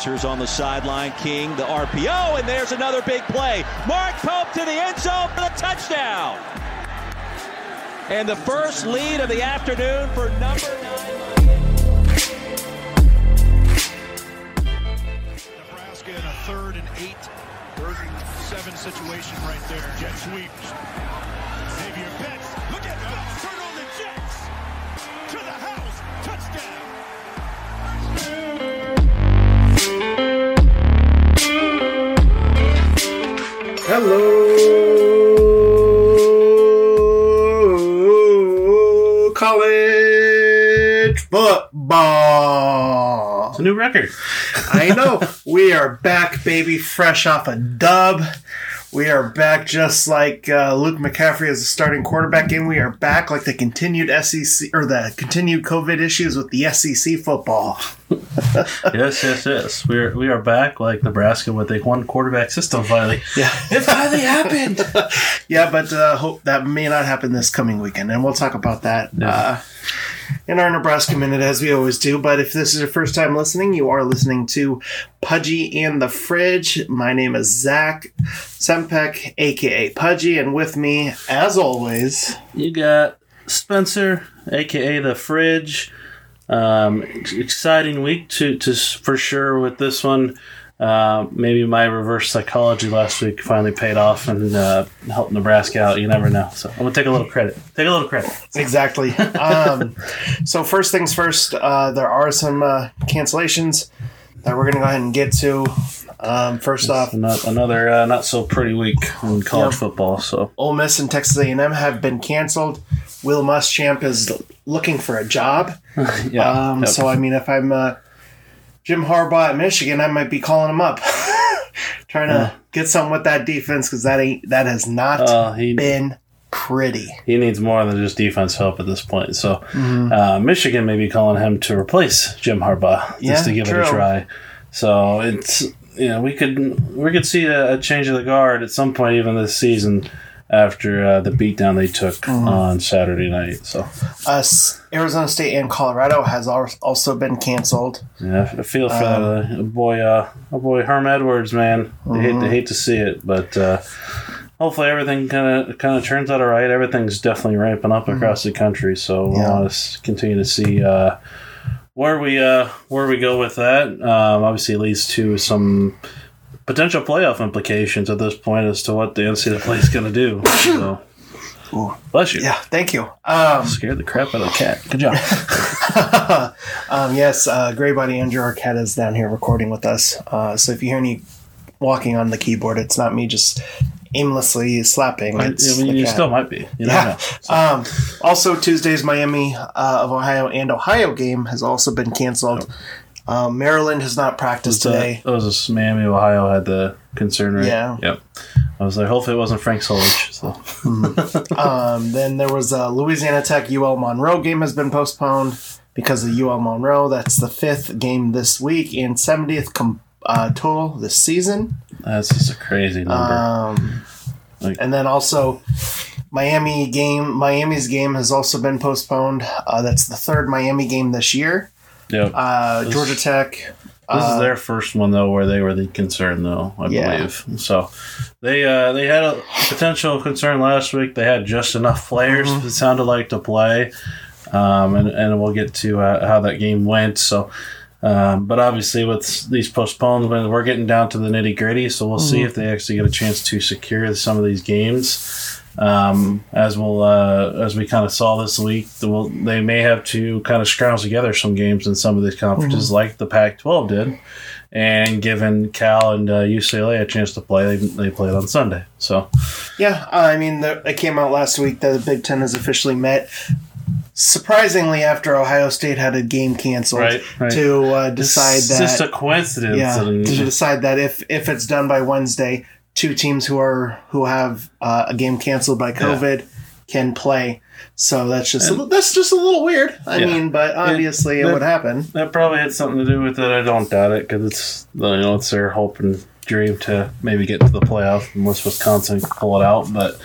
Answers on the sideline. King, the RPO, and there's another big play. Mark Pope to the end zone for the touchdown. And the first lead of the afternoon for number nine. Nebraska in a third and eight, third and seven situation right there. Jet sweeps. Football. It's a new record. I know. We are back, baby, fresh off a dub. We are back just like uh, Luke McCaffrey as a starting quarterback, and we are back like the continued SEC or the continued COVID issues with the SEC football. yes, yes, yes. We're we are back like Nebraska with a one quarterback system finally. Yeah. It finally happened. Yeah, but uh, hope that may not happen this coming weekend, and we'll talk about that uh, in our Nebraska minute as we always do. But if this is your first time listening, you are listening to Pudgy and the Fridge. My name is Zach Sempek, aka Pudgy, and with me, as always, you got Spencer, aka the Fridge. Um, exciting week to to for sure with this one. Uh, maybe my reverse psychology last week finally paid off and uh, helped Nebraska out. You never know. So I'm gonna take a little credit. Take a little credit. exactly. Um, so first things first, uh, there are some uh, cancellations that we're going to go ahead and get to. Um, first off, Not, another uh, not so pretty week in college Yep. football. So Ole Miss and Texas A&M have been canceled. Will Muschamp is looking for a job. yeah. Um, Yep. So I mean, if I'm uh, Jim Harbaugh at Michigan, I might be calling him up, trying to get something with that defense because that ain't that has not Uh, he been pretty. he needs more than just defense help at this point. So Mm-hmm. uh, Michigan may be calling him to replace Jim Harbaugh just Yeah, to give it a try. So it's you know we could we could see a, a change of the guard at some point even this season after uh, the beatdown they took Mm-hmm. on Saturday night. So Us, Arizona State and Colorado has also been canceled. yeah, I feel for Um, that uh, boy, uh, oh boy, Herm Edwards, man. I hate Mm-hmm. to hate to see it, but. Uh, Hopefully everything kind of kind of turns out all right. Everything's definitely ramping up across the country, so we Mm-hmm. Yeah. want to continue to see uh, where we uh, where we go with that. Um, obviously, it leads to some potential playoff implications at this point as to what the NCAA is going to do. So, Ooh. bless you. Yeah, thank you. Um, Scared the crap out of the cat. Good job. um, yes, uh, Gray Buddy Andrew Arquette is down here recording with us. Uh, so if you hear any walking on the keyboard, it's not me just aimlessly slapping. I It's mean, you cat. still might be. You Yeah. know. So, Um, also, Tuesday's Miami uh, of Ohio and Ohio game has also been canceled. Um, Maryland has not practiced uh, today. That was a Miami, Ohio had the concern, right? Yeah. Yep. I was like, hopefully it wasn't Frank Solich. So. Um, then there was a Louisiana Tech UL Monroe game has been postponed because of UL Monroe. That's the fifth game this week and 70th com- uh, total this season. That's just a crazy number. Um, Like- and then also Miami game. Miami's game has also been postponed. Uh, that's the third Miami game this year. Yep. Uh, This- Georgia Tech. This uh, is their first one though, where they were the concern though, I Yeah. believe. So they uh, they had a potential concern last week. They had just enough players. Mm-hmm. It sounded like to play, um, and and we'll get to uh, how that game went. So. Um, but obviously, with these postponements, we're getting down to the nitty gritty. So we'll Mm-hmm. see if they actually get a chance to secure some of these games. Um, as we'll uh, as we kind of saw this week, they, will, they may have to kind of scrounge together some games in some of these conferences, Mm-hmm. like the Pac-12 did. And given Cal and uh, UCLA a chance to play, they, they played on Sunday. So Yeah, I mean, the, it came out last week that the Big Ten has officially met. Surprisingly, after Ohio State had a game canceled Right, right. to uh, decide it's that, just a coincidence. yeah, to decide that if if it's done by Wednesday, two teams who are who have uh, a game canceled by COVID can play. So that's just a, that's just a little weird. I Yeah. mean, but obviously it, that- would happen. That probably had something to do with it. I don't doubt it because it's you know it's their hope and dream to maybe get to the playoff unless Wisconsin can pull it out. But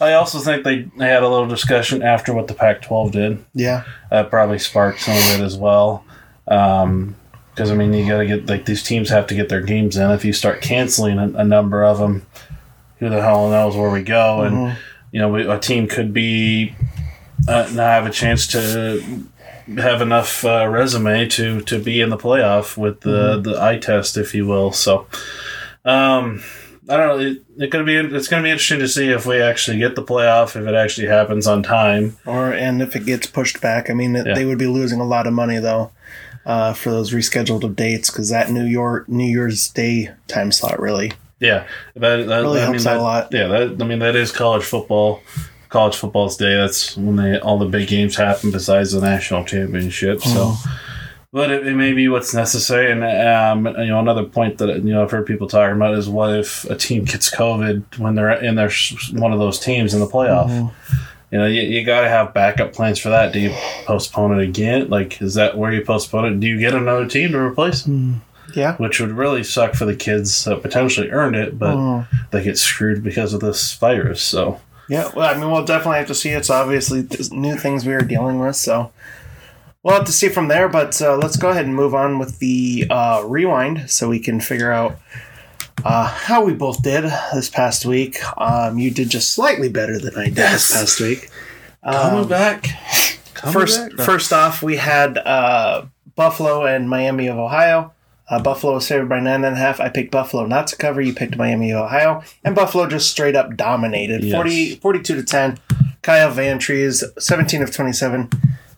I also think they, they had a little discussion after what the Pac-12 did. Yeah, That probably sparked some of it as well. Um, because I mean you got to get like these teams have to get their games in. If you start canceling a, a number of them, who the hell knows where we go? And you know, we, a team could be uh, not have a chance to have enough uh, resume to to be in the playoff with the the eye test, if you will. So, um, I don't know. It, it could be. It's going to be interesting to see if we actually get the playoff, if it actually happens on time. Or and if it gets pushed back, I mean, Yeah. they would be losing a lot of money though uh, for those rescheduled dates because that New York New Year's Day time slot really. Yeah, that, that Really I helps mean, out a lot. Yeah, that I mean that is college football. College football's day. That's when they all the big games happen besides the national championship. So, Mm-hmm. but it, it may be what's necessary. And um, you know, another point that you know I've heard people talking about is what if a team gets COVID when they're in their one of those teams in the playoff. Mm-hmm. You know, you, you got to have backup plans for that. Do you postpone it again? Like, is that where you postpone it? Do you get another team to replace it? Yeah. which would really suck for the kids that potentially earned it, but Mm. they get screwed because of this virus. So Yeah, well, I mean, we'll definitely have to see. It's obviously new things we are dealing with, so we'll have to see from there. But uh, let's go ahead and move on with the uh, rewind so we can figure out uh, how we both did this past week. Um, you did just slightly better than I did Yes. this past week. coming back, coming First, back. first off, we had uh, Buffalo and Miami of Ohio. Uh, Buffalo was favored by nine and a half. I picked Buffalo not to cover. You picked Miami of Ohio, and Buffalo just straight up dominated, Yes. 40, 42 to ten. Kyle Vantrease, seventeen of twenty-seven,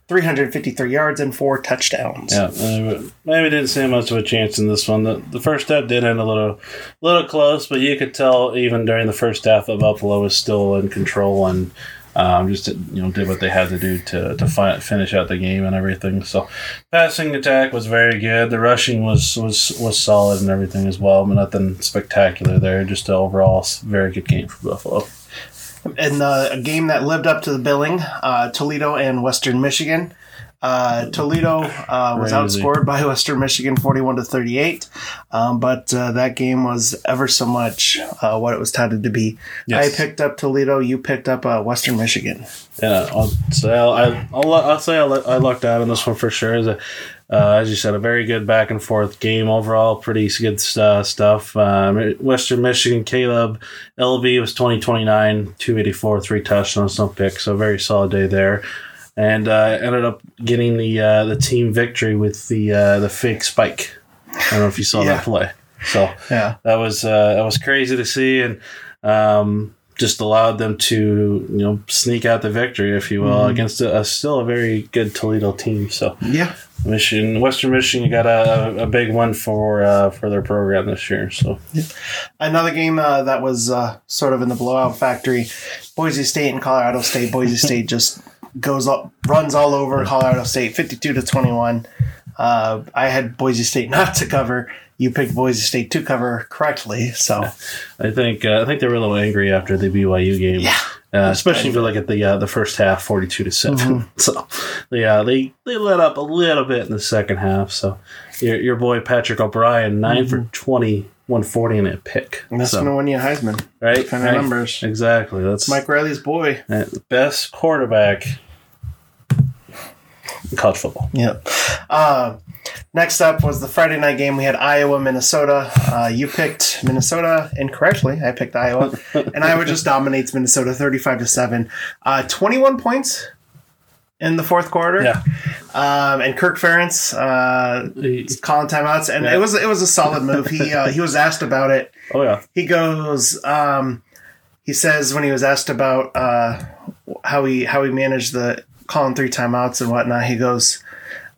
three hundred fifty-three yards and four touchdowns. Yeah, uh, maybe didn't see much of a chance in this one. The, the first half did end a little, little close, but you could tell even during the first half that Buffalo was still in control and um, just you know did what they had to do to to fi- finish out the game and everything. So passing attack was very good. The rushing was was was solid and everything as well, but nothing spectacular there. Just an overall very good game for Buffalo. In uh, a game that lived up to the billing, uh, Toledo and Western Michigan. Uh, Toledo uh, was Crazy. outscored by Western Michigan, forty-one to thirty-eight, um, but uh, that game was ever so much uh, what it was touted to be. Yes. I picked up Toledo. You picked up uh, Western Michigan. Yeah, I'll say I'll, I- I'll, I'll say I, I lucked out on this one for sure. As, a, uh, as you said, a very good back and forth game overall. Pretty good uh, stuff. Um, Western Michigan, Kaleb Eleby was 2029, 284, three touchdowns, no picks. So very solid day there. And uh, ended up getting the uh, the team victory with the uh, the fake spike. I don't know if you saw Yeah. that play. So Yeah, that was uh, that was crazy to see, and um, just allowed them to you know sneak out the victory, if you will, against a, a still a very good Toledo team. So yeah. Michigan, Western Michigan got a, a big one for uh, for their program this year. So Another game uh, that was uh, sort of in the blowout factory: Boise State and Colorado State. Boise State just goes up, runs all over Colorado State, fifty-two to twenty-one. Uh, I had Boise State not to cover. You picked Boise State to cover correctly. So I think uh, I think they were a little angry after the BYU game. Yeah. Uh, especially if you look at the uh, the first half, forty two to 7 So, yeah, they they let up a little bit in the second half. So, your, your boy Patrick O'Brien, 9 for 20, 140 and a pick. and that's So- to win you Heisman. right? kind of right. numbers. Exactly. That's Mike Riley's boy. best quarterback in college football. Yep. Uh, next up was the Friday night game. We had Iowa, Minnesota. Uh, you picked Minnesota incorrectly. I picked Iowa, and Iowa just dominates Minnesota, thirty-five to seven. Uh, Twenty-one points in the fourth quarter. Yeah. Um, and Kirk Ferentz uh, calling timeouts, and Yeah. it was it was a solid move. He uh, he was asked about it. Oh yeah. He goes. Um, he says when he was asked about uh, how he how he managed the calling three timeouts and whatnot, he goes,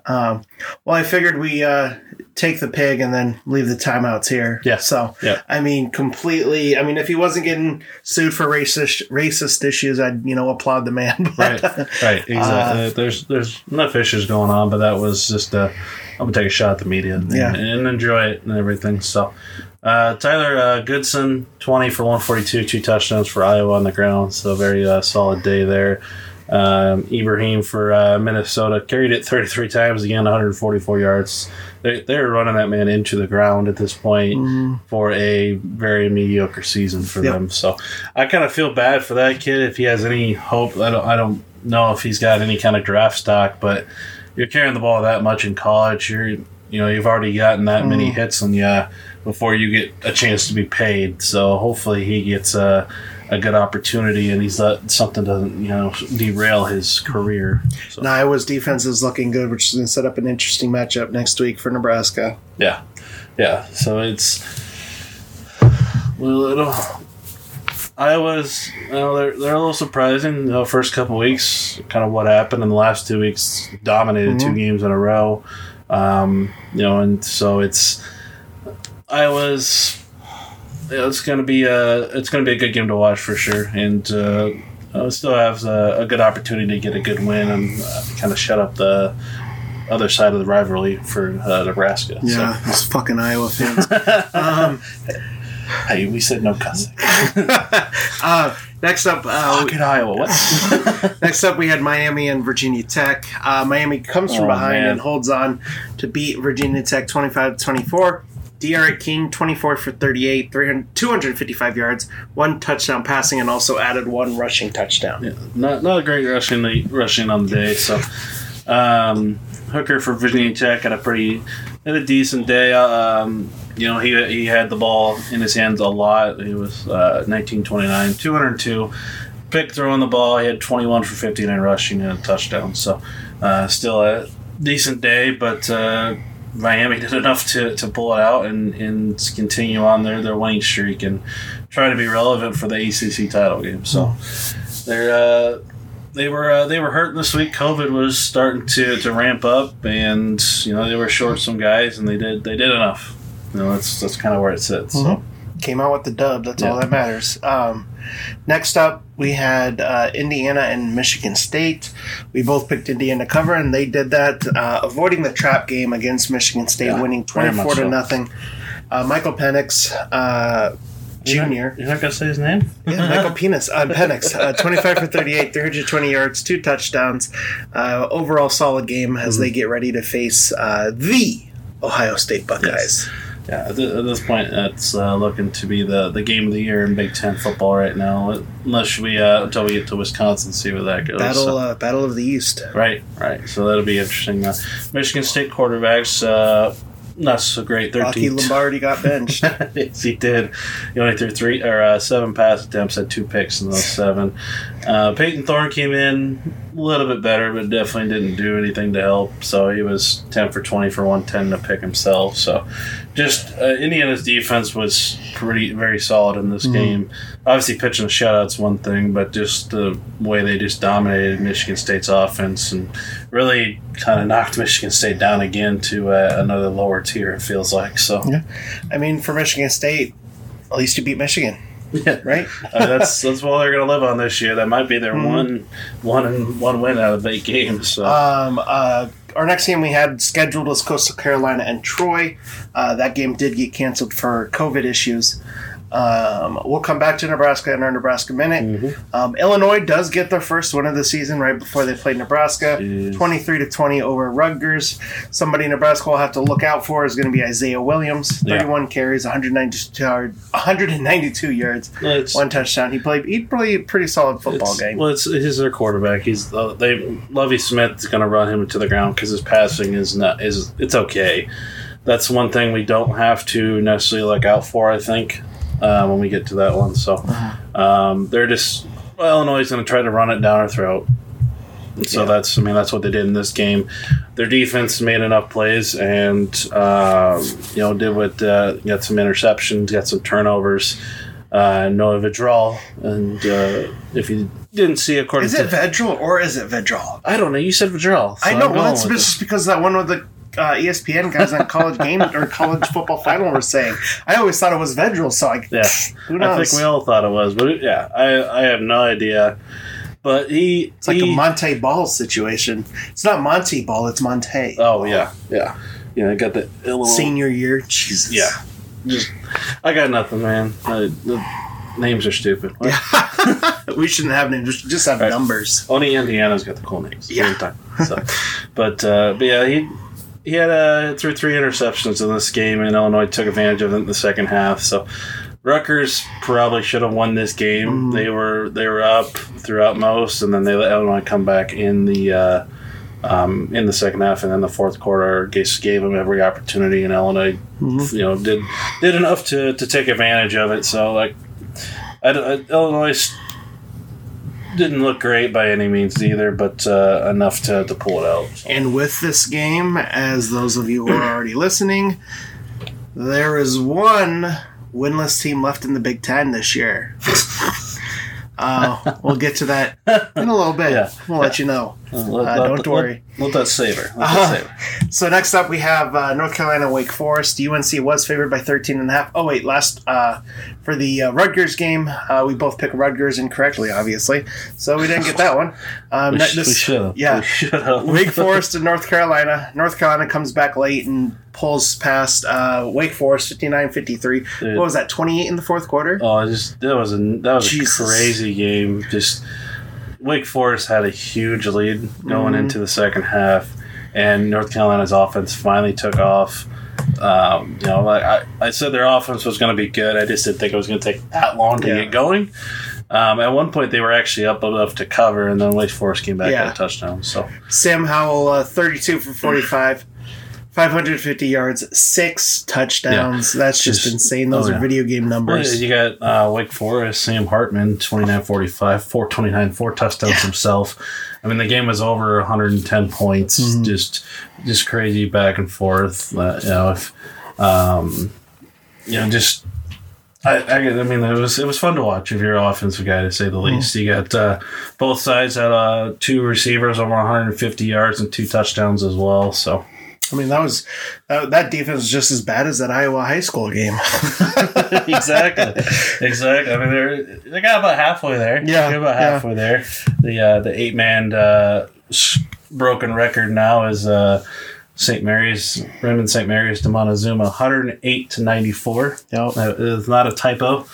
um, "Well, I figured we uh, take the pig and then leave the timeouts here." Yeah. So, Yeah. I mean, completely. I mean, if he wasn't getting sued for racist racist issues, I'd you know applaud the man. Right. Right. Exactly. Uh, there's there's enough issues going on, but that was just uh, I'm gonna take a shot at the media and, Yeah. and enjoy it and everything. So. Uh, Tyler uh, Goodson, 20 for 142, two touchdowns for Iowa on the ground. So, very uh, solid day there. Um, Ibrahim for uh, Minnesota carried it 33 times again, 144 yards. They, they're running that man into the ground at this point for a very mediocre season for Yep. them. So I kind of feel bad for that kid if he has any hope. I don't, I don't know if he's got any kind of draft stock, but you're carrying the ball that much in college. You're you know you've already gotten that many hits on you before you get a chance to be paid. So hopefully he gets a a good opportunity and he's let something doesn't you know derail his career. So And Iowa's defense is looking good, which is going to set up an interesting matchup next week for Nebraska. yeah, yeah. So it's well, it'll. Iowa's, you know, they're they're a little surprising. The first couple weeks, kind of what happened in the last two weeks, dominated two games in a row. Um, you know, and so it's Iowa's. It's gonna be a it's gonna be a good game to watch for sure, and uh, uh, still have a, a good opportunity to get a good win and uh, kind of shut up the other side of the rivalry for uh, Nebraska. Yeah, those fucking Iowa fans. um, hey, we said no cussing. uh, next up, uh, Fucking Iowa. What? Next up, we had Miami and Virginia Tech. Uh, Miami comes from Oh, behind man. and holds on to beat Virginia Tech 25 24. D'Eriq King, 24 for 38, 255 yards, one touchdown passing, and also added one rushing touchdown. Yeah, not not a great rushing rushing on the day. So um, Hooker for Virginia Tech had a pretty had a decent day. Um, you know, he he had the ball in his hands a lot. He was uh, 1929, 202. Pick throwing the ball. He had 21 for 59 rushing and a touchdown. So uh, still a decent day, but uh, Miami did enough to, to pull it out and, and continue on their, their winning streak and try to be relevant for the ACC title game. So they're uh, they were uh, they were hurt this week. COVID was starting to, to ramp up, and you know they were short some guys, and they did they did enough. You know that's that's kind of where it sits. So Came out with the dub. That's all that matters. Um, next up, we had uh, Indiana and Michigan State. We both picked Indiana cover, and they did that, uh, avoiding the trap game against Michigan State, Yeah, winning very much 24 to so. nothing. Uh, Michael Penix, uh, Junior. You're not gonna say his name? Yeah, Michael Penis, uh, Penix, uh, 25 for 38, 320 yards, two touchdowns. Uh, overall solid game Mm-hmm. as they get ready to face uh, the Ohio State Buckeyes. Yeah, at, this point, it's uh, looking to be the, the game of the year in Big Ten football right now. Unless we uh, until we get to Wisconsin, see where that goes. Battle, So- uh, Battle of the East. Right, right. So that'll be interesting. Uh, Michigan State quarterbacks, uh, not so great. Rocky 13 Lombardi got benched. yes, he did. He only threw three or uh, seven pass attempts, had two picks in those seven. Uh, Payton Thorne came in a little bit better, but definitely didn't do anything to help. So he was ten for twenty for one ten to pick himself. So just uh, Indiana's defense was pretty very solid in this game. Obviously, pitching a shutout's one thing, but just the way they just dominated Michigan State's offense and really kind of knocked Michigan State down again to uh, another lower tier. It feels like so. Yeah, I mean, for Michigan State, at least you beat Michigan, Yeah. right? Uh, that's that's what they're going to live on this year. That might be their Mm-hmm. one one and one win out of eight games. So Um, uh, our next game we had scheduled was Coastal Carolina and Troy. Uh, that game did get canceled for COVID issues. Um, we'll come back to Nebraska in our Nebraska minute. Um, Illinois does get their first win of the season right before they play Nebraska, Jeez. twenty-three to twenty over Rutgers. Somebody Nebraska will have to look out for is going to be Isaiah Williams, Yeah. thirty-one carries, one hundred ninety-two yard, one hundred and ninety-two yards, it's, one touchdown. He played he played a pretty solid football game. Well, it's he's their quarterback. He's uh, they Lovie Smith is going to run him into the ground because his passing is not is it's okay. That's one thing we don't have to necessarily look out for. I think uh, when we get to that one. So Uh-huh. um, they're just well, Illinois is going to try to run it down our throat. So Yeah. that's I mean that's what they did in this game. Their defense made enough plays and um, you know did what uh, got some interceptions, got some turnovers. Uh, Noah Vidral, and uh, if you didn't see, according Is to it Vedral or is it Vedral? I don't know. You said Vidral. so I know. I'm Well, that's just because that one with the uh, ESPN guys on college game or college football final were saying. I always thought it was Vedral, so I. Yeah, who I think we all thought it was, but it- yeah, I I have no idea. But he, it's like he, a Monte Ball situation. It's not Monty Ball. It's Monte. oh yeah, yeah, yeah. I got the little Senior year, Jesus. Yeah, just I got nothing, man. I, the names are stupid. What? we shouldn't have names. We should just have Right. numbers. Only Indiana's got the cool names. Yeah. Time. So, but uh, but yeah, he he had uh, threw three interceptions in this game, and Illinois took advantage of it in the second half. So Rutgers probably should have won this game. Mm. They were they were up throughout most, and then they let Illinois come back in the uh, um, in the second half, and then the fourth quarter gave, gave them every opportunity, and Illinois, you know, did did enough to, to take advantage of it. So like, I, I, Illinois didn't look great by any means either, but uh, enough to, to pull it out. So. And with this game, as those of you who are already listening, there is one winless team left in the Big Ten this year. Uh, we'll get to that in a little bit. Yeah. We'll let you know. Let- Uh, let- don't let- worry. Let, that savor. Uh-huh. savor. So next up, we have uh, North Carolina Wake Forest. UNC was favored by 13 and a half. Oh wait, last uh, for the uh, Rutgers game, uh, we both picked Rutgers incorrectly, obviously. So we didn't get that one. Um, We, this- we should have. Yeah, We should have. Wake Forest and North Carolina. North Carolina comes back late and pulls past uh, Wake Forest 59-53. Dude. What was that? 28 in the fourth quarter. Oh, just that was a that was Jesus. a crazy game. Just Wake Forest had a huge lead going Mhm. into the second half, and North Carolina's offense finally took off. Um, you know, like I, I said, their offense was going to be good. I just didn't think it was going to take that long to Yeah. get going. Um, at one point, they were actually up enough to cover, and then Wake Forest came back Yeah. with a touchdown. So Sam Howell, uh, 32 for 45. 550 yards, six touchdowns. That's just, Just- insane. Those oh, are video game Well, numbers. you got uh, Wake Forest, Sam Hartman, 29 45, 429, four touchdowns himself. I mean, the game was over 110 points, Mm-hmm. just just crazy back and forth. Uh, you know, if, um, you know, just. I, I, I mean, it was it was fun to watch if you're an offensive guy, to say the least. You got uh, both sides had uh, two receivers over 150 yards and two touchdowns as well. So I mean, that was uh, that defense was just as bad as that Iowa high school game. exactly, exactly. I mean, they're they got about halfway there. Yeah, They're about yeah. halfway there. The uh, the eight man uh, broken record now is uh, St. Mary's Remsen St. Mary's to Montezuma, 108 to 94. Yep. That is not a typo.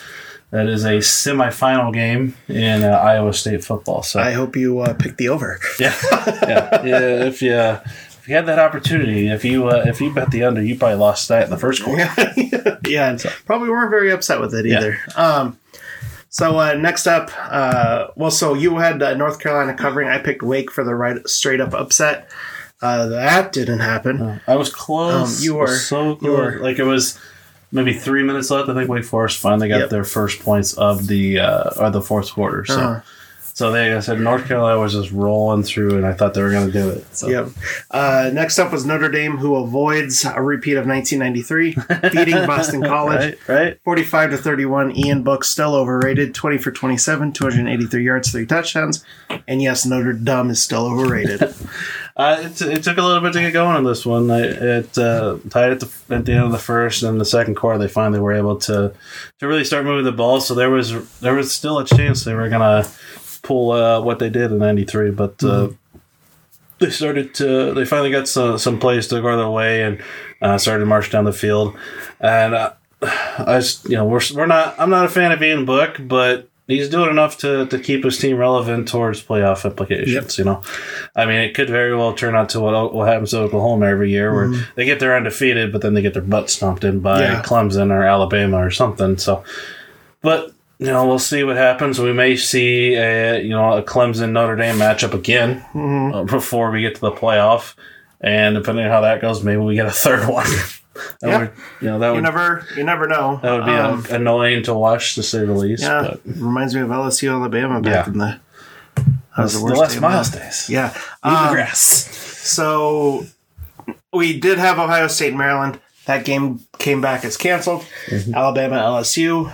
That is a semifinal game in uh, Iowa State football. So I hope you uh, picked the over. yeah, yeah, yeah. If you if you had that opportunity, if you uh, if you bet the under, you probably lost that in the first quarter. yeah, and probably weren't very upset with it either. Um, so uh, next up, uh, well, so you had uh, North Carolina covering. I picked Wake for the right straight up upset. Uh, that didn't happen. I was close. Um, you were- so you close. were. Like it was maybe three minutes left. I think Wake Forest finally got Yep. their first points of the uh, or the fourth quarter. So, Uh-huh. So they I said North Carolina was just rolling through, and I thought they were going to do it. So. Yep. Uh, next up was Notre Dame, who avoids a repeat of 1993, beating Boston College. Right, right. 45 to 31. Ian Book still overrated. 20 for 27, 283 yards, three touchdowns. And yes, Notre Dame is still overrated. Uh, it, it took a little bit to get going on this one. I, it uh, tied at the at the end of the first, and the second quarter they finally were able to to really start moving the ball. So there was there was still a chance they were gonna pull uh, what they did in '93, but uh, they started to they finally got some some plays to go their way and uh, started to march down the field. And uh, I just you know we're we're not I'm not a fan of Ian Book, but. He's doing enough to, to keep his team relevant towards playoff implications. You know, I mean, it could very well turn out to what what happens to Oklahoma every year, where they get their undefeated, but then they get their butt stomped in by Yeah. Clemson or Alabama or something. So, but you know, we'll see what happens. We may see a you know a Clemson Notre Dame matchup again uh, before we get to the playoff, and depending on how that goes, maybe we get a third one. that Yeah. would, you know, that you would never, you never know. that would be uh, Um, annoying to watch, to say the least. yeah, But reminds me of LSU Alabama back Yeah. in the. That was the, the worst Les day of Miles days. Yeah. Um, grass. So we did have Ohio State and Maryland. That game came back as canceled. Mm-hmm. Alabama LSU.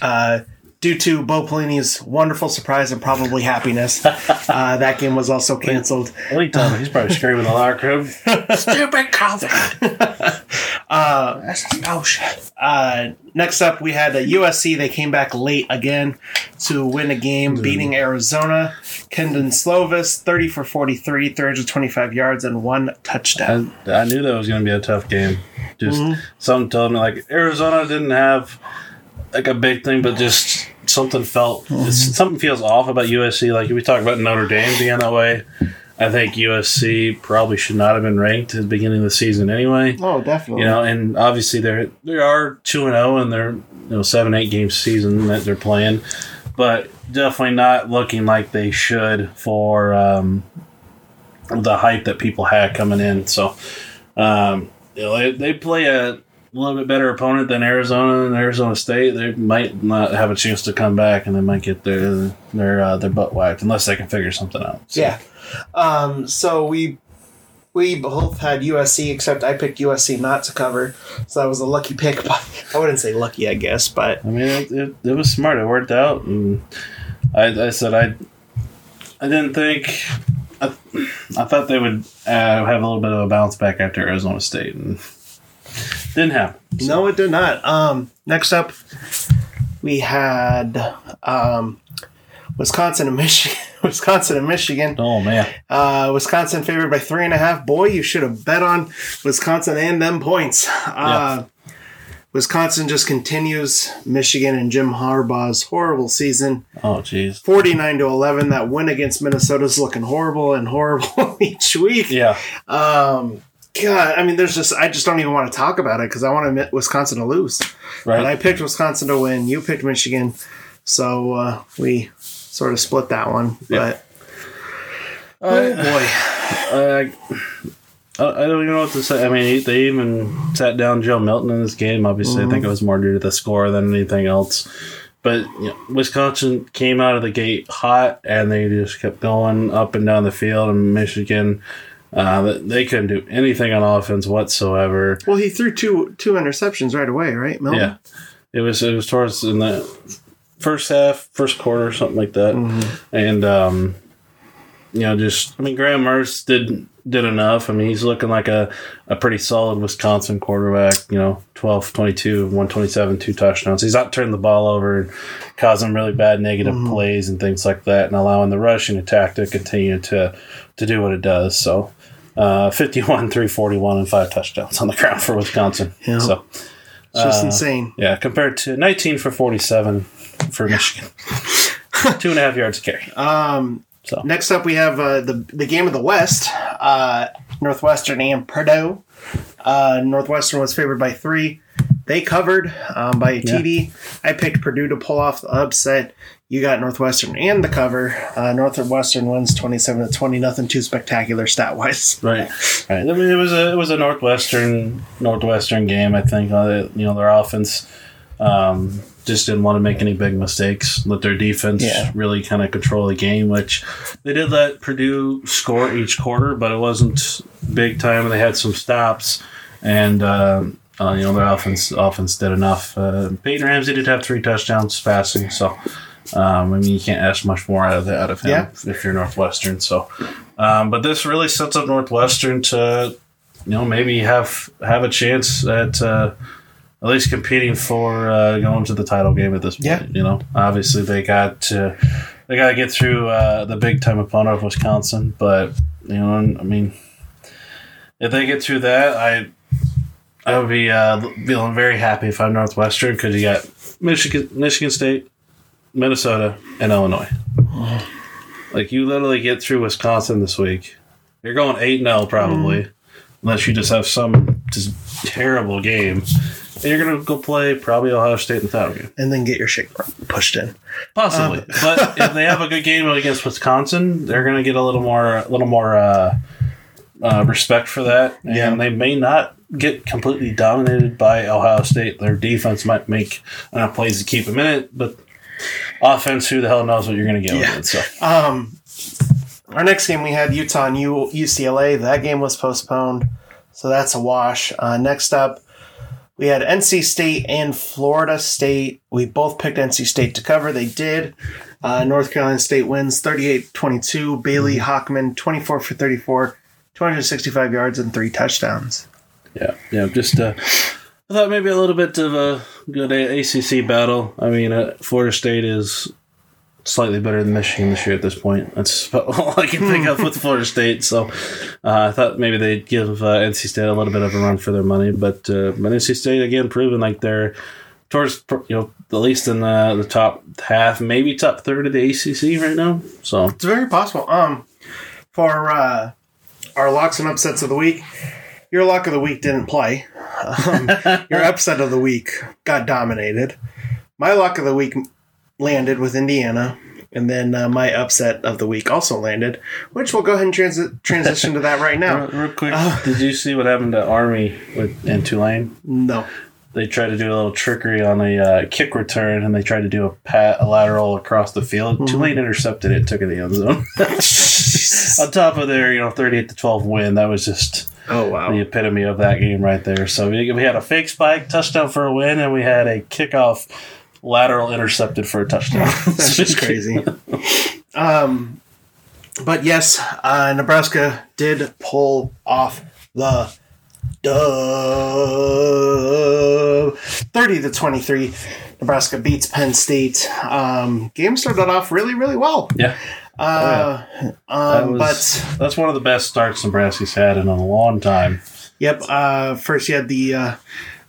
Uh, due to Bo Pelini's wonderful surprise and probably happiness, uh, that game was also canceled. What are you? He's probably screaming in the locker room. Stupid COVID. Uh, That's bullshit. uh, next up, we had uh, USC. They came back late again to win a game, Mm-hmm. beating Arizona. Kedon Slovis, 30 for 43, 325 yards, and one touchdown. I, I knew that was going to be a tough game. Just Mm-hmm. something told me like Arizona didn't have like a big thing, but just something felt Mm-hmm. something feels off about USC. Like we talked about Notre Dame being that way. I think USC probably should not have been ranked at the beginning of the season anyway. Oh, definitely. You know, and obviously they're they are two and zero in their you know seven eight game season that they're playing, but definitely not looking like they should for um, the hype that people had coming in. So, um, you know, they, they play a little bit better opponent than Arizona and Arizona State. They might not have a chance to come back, and they might get their their uh, their butt whacked unless they can figure something out. So, Yeah. Um, so we we both had USC, except I picked USC not to cover, so that was a lucky pick. But I wouldn't say lucky, I guess. But I mean, it, it, it was smart. It worked out, and I, I said I I didn't think. I, I thought they would uh, have a little bit of a bounce back after Arizona State, and didn't happen. no, it did not. Um, next up, we had um, Wisconsin and Michigan. Wisconsin and Michigan. Oh man, Uh, Wisconsin favored by three and a half. Boy, you should have bet on Wisconsin and them points. Uh, Wisconsin just continues Michigan and Jim Harbaugh's horrible season. oh jeez, 49 to 11. That win against Minnesota's looking horrible and horrible each week. yeah, Um, God, I mean, there's just, I just don't even want to talk about it because I want to Wisconsin to lose. Right. And I picked Wisconsin to win. You picked Michigan. So uh, we sort of split that one. Yeah. But, oh boy. I, I don't even know what to say. I mean, they even sat down Joe Milton in this game. Obviously, I think it was more due to the score than anything else. But you know, Wisconsin came out of the gate hot, and they just kept going up and down the field. And Michigan, uh, they couldn't do anything on offense whatsoever. Well, he threw two two interceptions right away, right, Milton? Yeah, it was it was towards in the first half, first quarter, something like that, and um, you know, just I mean, Graham Mertz did did enough. I mean, he's looking like a, a pretty solid Wisconsin quarterback. You know, 12, 22, 127, two touchdowns. He's not turning the ball over and causing really bad negative plays and things like that, and allowing the rushing attack to continue to to do what it does. So. Uh, 51, 341, and five touchdowns on the ground for Wisconsin. Yeah. So, It's just Uh, insane. yeah, compared to 19 for 47 for Michigan. Two and a half yards a carry. Um, So, next up, we have uh, the the game of the West. Uh, Northwestern and Purdue. Uh, Northwestern was favored by three. They covered um, by a TD. I picked Purdue to pull off the upset. You got Northwestern and the cover. Uh, Northwestern wins twenty seven to twenty. Nothing too spectacular stat wise. right, right. I mean, it was a it was a northwestern northwestern game. I think uh, you know their offense um, just didn't want to make any big mistakes. Let their defense Yeah. really kind of control the game, which they did let Purdue score each quarter, but it wasn't big time. And they had some stops, and um uh, you know their offense offense did enough. Uh, Peyton Ramsey did have three touchdowns passing, so. Um, I mean, you can't ask much more out of out of him Yeah. if you're Northwestern. So, um, but this really sets up Northwestern to, you know, maybe have have a chance at uh, at least competing for uh, going to the title game at this point. Yeah. You know, obviously they got to, they got to get through uh, the big time opponent of Wisconsin, but you know, I mean, if they get through that, I I would be uh, feeling very happy if I'm Northwestern because you got Michigan, Michigan State, Minnesota, and Illinois. Like you literally get through Wisconsin this week, you're going eight 0 probably, unless you just have some just terrible game, and you're gonna go play probably Ohio State in game, And then get your shit pushed in. possibly. but if they have a good game against Wisconsin, they're gonna get a little more, a little more uh, uh, respect for that, and Yeah. they may not get completely dominated by Ohio State. Their defense might make enough plays to keep them in it, but offense, who the hell knows what you're gonna get Yeah. with it? So. Um, our next game we had Utah and U- UCLA. That game was postponed, so that's a wash. Uh, next up, we had NC State and Florida State. We both picked NC State to cover. They did. Uh, North Carolina State wins 38 22. Bailey Hockman, 24 for 34, 265 yards and three touchdowns. Yeah, yeah. Just uh, I thought maybe a little bit of a good ACC battle. I mean, uh, Florida State is slightly better than Michigan this year at this point. That's all I can think of with Florida State. So uh, I thought maybe they'd give uh, NC State a little bit of a run for their money, but uh, but NC State again proving like they're towards you know at least in the the top half, maybe top third of the ACC right now. So It's very possible. Um, for uh, our locks and upsets of the week, your luck of the week didn't play. Um, your upset of the week got dominated. My luck of the week landed with Indiana. And then uh, my upset of the week also landed, which we'll go ahead and transi- transition to that right now. Real, real quick, did you see what happened to Army with in Tulane? No. They tried to do a little trickery on a uh, kick return, and they tried to do a pat, a lateral across the field. Tulane intercepted it, took it in the end zone. on top of their, you know, thirty-eight to twelve win, that was just Oh, wow. the epitome of that game right there. So we, we had a fake spike touchdown for a win, and we had a kickoff lateral intercepted for a touchdown. That's just crazy. um, but yes, uh, Nebraska did pull off the dub. Thirty to twenty-three. Nebraska beats Penn State. Um, game started off really, really well. yeah, Uh, that um, was, but that's one of the best starts Nebraska's had in a long time. Yep. Uh, first, you had the uh,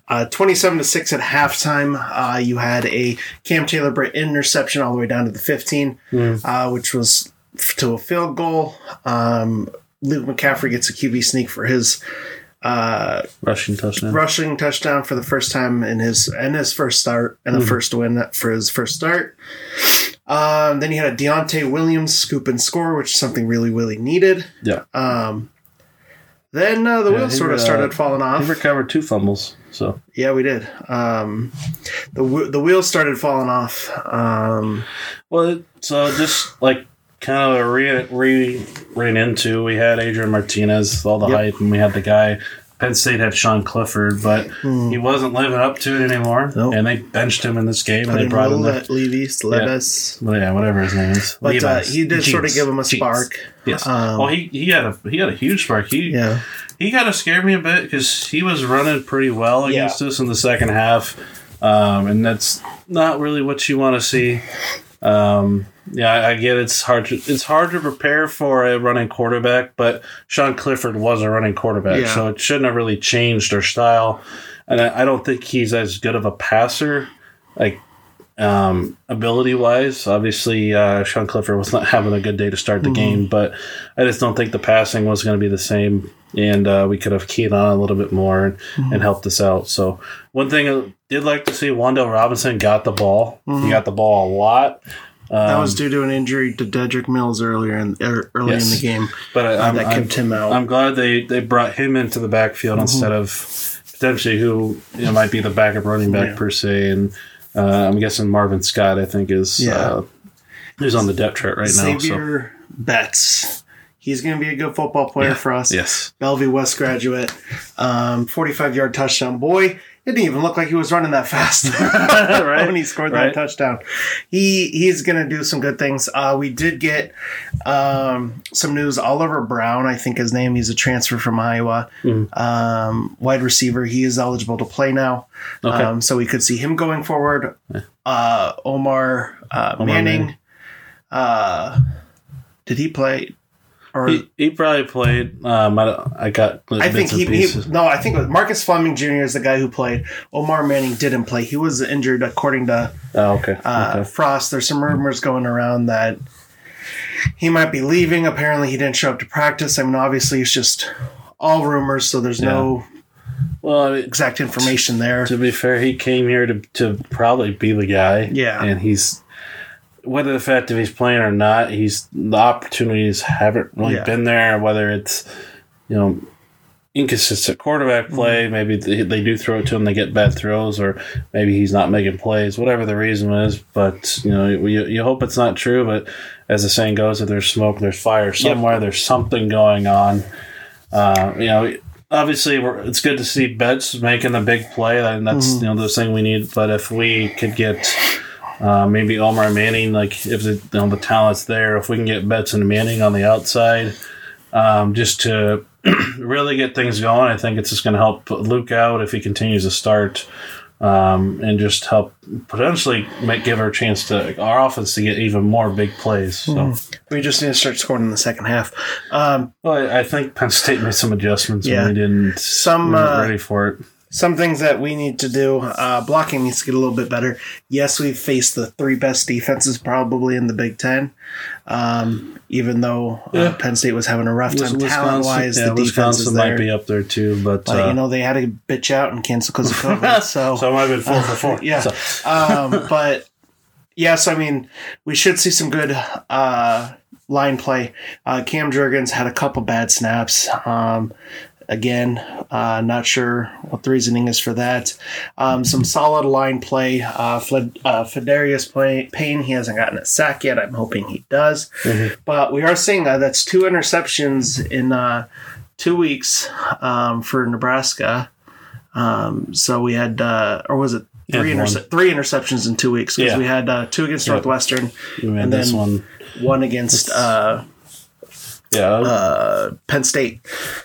uh, 27 to 6 at halftime. Uh, you had a Cam Taylor Britt interception all the way down to the 15, uh, which was f- to a field goal. Um, Luke McCaffrey gets a QB sneak for his uh, Rushing touchdown. rushing touchdown for the first time in his in his first start and the first win for his first start. Um, then you had a Deontai Williams scoop and score, which is something really, really needed. Yeah. Um, then uh, the Yeah, wheels sort of uh, started falling off. He recovered two fumbles. So Yeah, we did. Um, the the wheels started falling off. Um, well, so just like kind of re, re ran into, we had Adrian Martinez, all the Yep. hype, and we had the guy. Penn State had Sean Clifford, but he wasn't living up to it anymore. Nope. and they benched him in this game, and they brought in the Le- Levis, Levis. well, yeah, whatever his name is. But uh, he did sort of give him a spark. Yes. Um, well, he he had a he had a huge spark. He Yeah. he kind of scared me a bit because he was running pretty well Yeah. against us in the second half, um, and that's not really what you want to see. Um, yeah, I, get it's hard to it's hard to prepare for a running quarterback, but Sean Clifford was a running quarterback, Yeah. so it shouldn't have really changed their style. And I, I don't think he's as good of a passer, like um, ability wise. Obviously, uh, Sean Clifford was not having a good day to start the Mm-hmm. game, but I just don't think the passing was going to be the same, and uh, we could have keyed on a little bit more and, Mm-hmm. and helped us out. So one thing I did like to see, Wan'Dale Robinson got the ball. He got the ball a lot. Mm-hmm. That Um, was due to an injury to Dedrick Mills earlier in er, early Yes. in the game. but I, Uh, I'm, that I'm, kept him out. I'm glad they, they brought him into the backfield Mm-hmm. instead of potentially who you know, might be the backup running back Yeah. per se. And uh, I'm guessing Marvin Scott, I think, is Yeah. uh, who's on the depth chart right now. So. Xavier Betts. He's going to be a good football player Yeah. for us. Yes. Bellevue West graduate. Um, 45 yard touchdown. Boy, it didn't even look like he was running that fast Right, when he scored right. that touchdown. He he's going to do some good things. Uh, we did get um, some news. Oliver Brown, I think his name. He's a transfer from Iowa, Mm-hmm. um, wide receiver. He is eligible to play now, Okay. um, so we could see him going forward. Uh, Omar, uh, Omar Manning. Manning. Uh, did he play? Or He, he probably played. Um, I, I got. I think he, he no, I think Marcus Fleming Jr. is the guy who played. Omar Manning didn't play. He was injured, according to Oh, okay. uh, okay. Frost. There's some rumors going around that he might be leaving. Apparently, he didn't show up to practice. I mean, obviously, it's just all rumors, so there's no Well, I mean, exact information there. to be fair, he came here to to probably be the guy. Yeah. and he's whether the fact if he's playing or not, he's the opportunities haven't really Yeah. been there. Whether it's you know inconsistent quarterback play, Mm-hmm. maybe they, they do throw it to him, they get bad throws, or maybe he's not making plays. Whatever the reason is, but you know you, you hope it's not true. But as the saying goes, if there's smoke, there's fire somewhere. There's something going on. Uh, you know, obviously, we're, it's good to see Betts making a big play, and that's you know the thing we need. But if we could get uh, maybe Omar Manning, like if the you know, the talent's there, if we can get Betts and Manning on the outside, um, just to really get things going, I think it's just going to help Luke out if he continues to start. Um, and just help potentially make give her a chance to our offense to get even more big plays. So, We just need to start scoring in the second half. Um, well, I, I think Penn State made some adjustments Yeah. when we didn't Some, we uh, ready for it. Some things that we need to do. Uh, blocking needs to get a little bit better. Yes, we've faced the three best defenses probably in the Big Ten. Um, even though uh, Penn State was having a rough time talent wise, yeah, the defense Wisconsin is might be up there too, but, But uh, you know they had to bitch out and cancel because of COVID. So, so it might have been four for four. yeah. So- um, but yes, I mean, we should see some good uh, line play. Uh, Cam Jurgens had a couple bad snaps. Um, again, uh, not sure what the reasoning is for that. Um, some solid line play. Uh, Fled, uh, Payne, he hasn't gotten a sack yet. I'm hoping he does. But we are seeing uh, that's two interceptions in uh, two weeks um, for Nebraska. Um, so we had, uh, or was it three, Yeah, interce- three interceptions in two weeks? Because Yeah. we had uh, two against. Northwestern, And this then- one. one against uh, Yeah, uh, Penn State.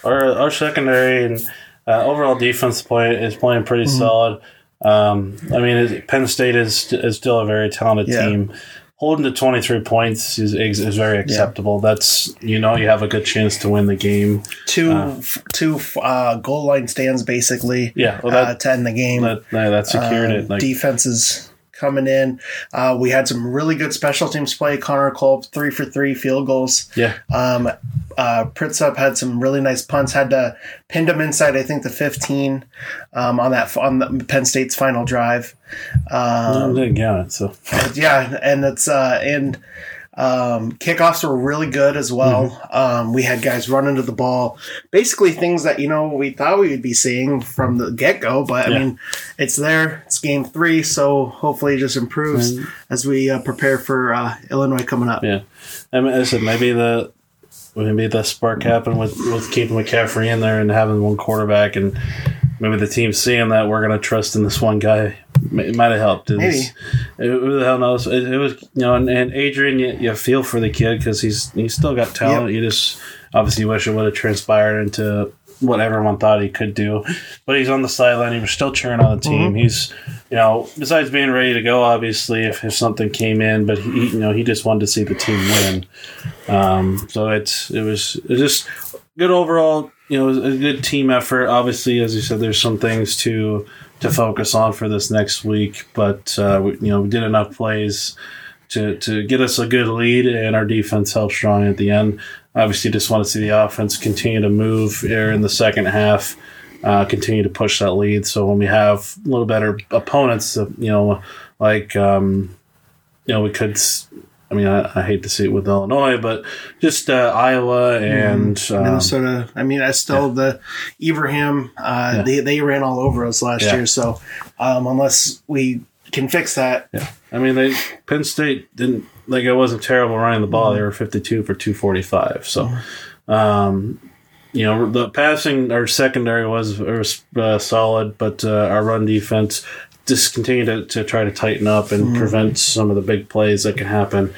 our our secondary and uh, overall defense play is playing pretty Mm-hmm. solid. Um, I mean, Penn State is is still a very talented Yeah. team. Holding to twenty three points is, is is very acceptable. That's you know you have a good chance to win the game. Two Uh. f- two uh, goal line stands basically. Yeah, well, uh, that to end the game. that, that, secured Uh, it. Like defenses coming in. Uh, we had some really good special teams play. Connor Culp, three for three field goals. yeah, Um, uh, Przystup had some really nice punts. Had to pinned him inside, I think, the 15 um, on that on the Penn State's final drive. Um, didn't get it. So yeah, and it's uh, and um, kickoffs were really good as well. Mm-hmm. Um, we had guys run into the ball, basically things that you know we thought we would be seeing from the get go. But Yeah. I mean, it's there. It's game three, so hopefully it just improves as we uh, prepare for uh, Illinois coming up. yeah, I mean, I said maybe the maybe the spark happened with with keeping McCaffrey in there and having one quarterback and. Maybe the team seeing that we're going to trust in this one guy. It might have helped. It was- Maybe. who the hell knows? It, it was you know, and, and Adrian, you, you feel for the kid because he's he's still got talent. You just obviously wish it would have transpired into what everyone thought he could do. But he's on the sideline. He was still cheering on the team. He's you know, besides being ready to go, obviously, if, if something came in, but he you know he just wanted to see the team win. Um, so it's it was it was just good overall. You know, it was a good team effort. Obviously, as you said, there's some things to to focus on for this next week, but uh, we, you know, we did enough plays to to get us a good lead, and our defense held strong at the end. Obviously, just want to see the offense continue to move here in the second half. Uh, continue to push that lead. So when we have a little better opponents, you know, like um, you know, we could. I mean, I, I hate to see it with Illinois, but just uh, Iowa and um, Minnesota. I mean, I still the Ibrahim. Uh, Yeah. They they ran all over us last Yeah. year. So um, unless we can fix that, Yeah, I mean, they Penn State didn't like it wasn't terrible running the ball. They were fifty two for two forty five. So, um, you know, the passing our secondary was, was uh, solid, but uh, our run defense just continued to, to try to tighten up and prevent some of the big plays that can happen.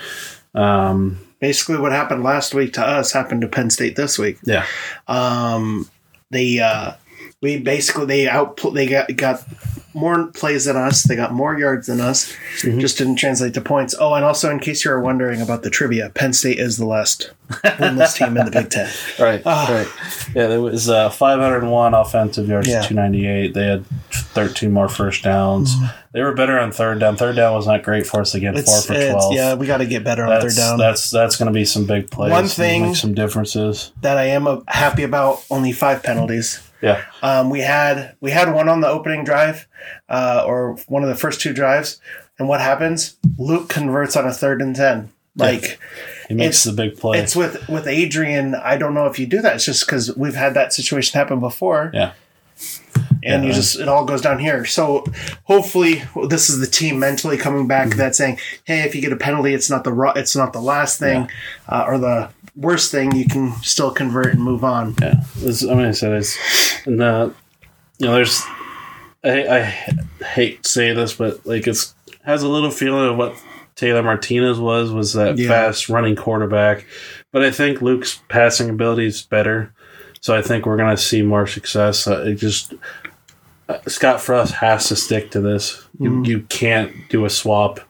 Um, basically what happened last week to us happened to Penn State this week. yeah, Um, they uh, we basically they out they got got more plays than us. They got more yards than us. Mm-hmm. Just didn't translate to points. Oh, and also in case you are wondering about the trivia, Penn State is the last winless team in the Big Ten. right, Ah. right. Yeah, there was uh, 501 offensive yards Yeah. to 298. They had 13 more first downs. Mm-hmm. They were better on third down. Third down was not great for us again. Four for 12. yeah, we got to get better on third down. that's that's going to be some big plays. One thing- make some differences. that I am happy about. Only five penalties. Yeah, Um, we had we had one on the opening drive, uh, or one of the first two drives. And what happens? Luke converts on a third and ten. Like he makes the big play. it's with with Adrian. I don't know if you do that. It's just because we've had that situation happen before, yeah, and you just it all goes down here. So hopefully, this is the team mentally coming back. Mm-hmm. That's saying, hey, if you get a penalty, it's not the it's not the last thing uh, or the worst thing. You can still convert and move on. yeah. This, I mean, I said it's and uh, you know, there's I, I hate to say this, but like it's has a little feeling of what Taylor Martinez was was that Yeah. fast running quarterback. But I think Luke's passing ability is better, so I think we're going to see more success. Uh, it just uh, Scott Frost has to stick to this. You you can't do a swap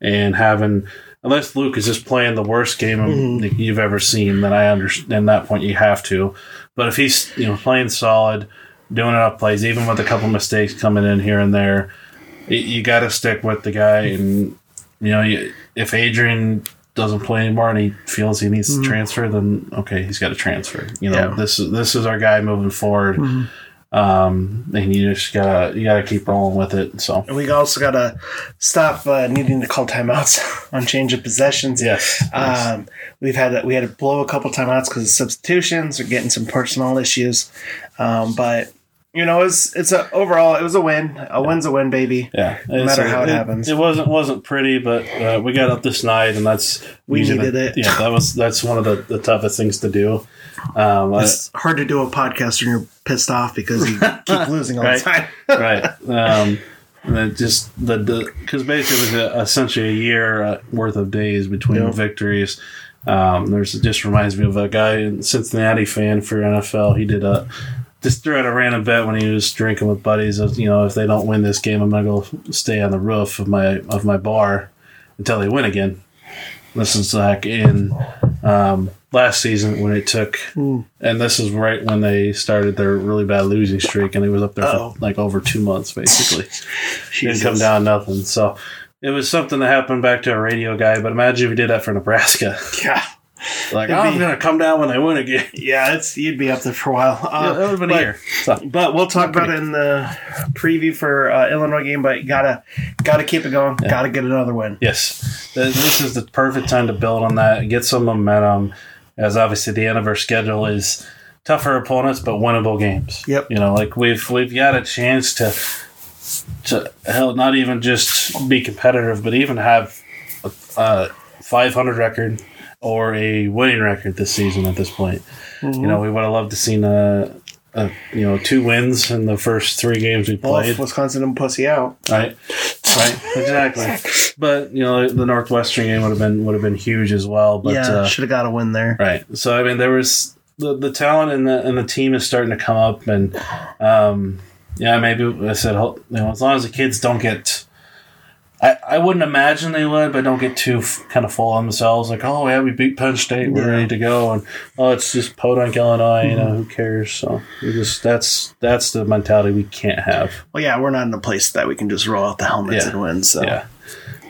and having unless Luke is just playing the worst game of- mm-hmm. that you've ever seen. Then I understand. That point, you have to. But if he's you know playing solid, doing enough plays, even with a couple mistakes coming in here and there, you, you got to stick with the guy. And you know, you, if Adrian doesn't play anymore and he feels he needs to mm-hmm. transfer, then okay, he's got to transfer. You know, Yeah. this is this is our guy moving forward. Mm-hmm. Um, and you just gotta you gotta keep rolling with it. So And we also got to stop uh, needing to call timeouts on change of possessions. yes, Um, we've had we had to blow a couple timeouts because of substitutions or getting some personal issues. Um, but you know, it's it's a overall it was a win. A win's a win, baby. yeah. no matter how it happens. it wasn't wasn't pretty, but uh, we got up this night, and that's We needed the- it. Yeah, that was that's one of the, the toughest things to do. Um, I- It's hard to do a podcast when you're pissed off because you keep losing all Right. the time. right. Um, and just the the because basically it was a, essentially a year uh, worth of days between Yeah. victories. Um, there's it just reminds me of a guy in Cincinnati fan for NFL. He did a just threw out a random bet when he was drinking with buddies. Of, you know, if they don't win this game, I'm gonna go stay on the roof of my of my bar until they win again. This is like in um, last season when it took, Hmm. and this is right when they started their really bad losing streak, and it was up there Uh-oh. for like over two months basically. Didn't come down nothing. So it was something that happened back to a radio guy. But imagine if we did that for Nebraska. Yeah, Like, It'd I'm be- gonna come down when they win again. yeah, it's you'd be up there for a while. Uh, Yeah, that would have been but- a year. So, But we'll talk about it in the preview for uh, Illinois game. But gotta gotta keep it going. Gotta get another win. yes, this is the perfect time to build on that, get some momentum. As obviously the end of our schedule is tougher opponents, but winnable games. Yep. You know, like we've we've got a chance to to hell not even just be competitive, but even have a, a 500 record or a winning record this season. At this point, you know, we would have loved to seen a, a you know two wins in the first three games we played. Wisconsin and pussy out. Right, right, exactly. But you know, the Northwestern game would have been would have been huge as well. But yeah, uh, should have got a win there. Right. So I mean, there was the the talent and the and the team is starting to come up, and um, yeah, maybe I said you know as long as the kids don't get. I, I wouldn't imagine they would, but don't get too f- kind of full on themselves. Like, oh yeah, we beat Penn State, we're Yeah. ready to go, and oh, it's just Podunk, Illinois. You know, who cares? So we just that's that's the mentality we can't have. Well, yeah, we're not in a place that we can just roll out the helmets Yeah. and win. So Yeah.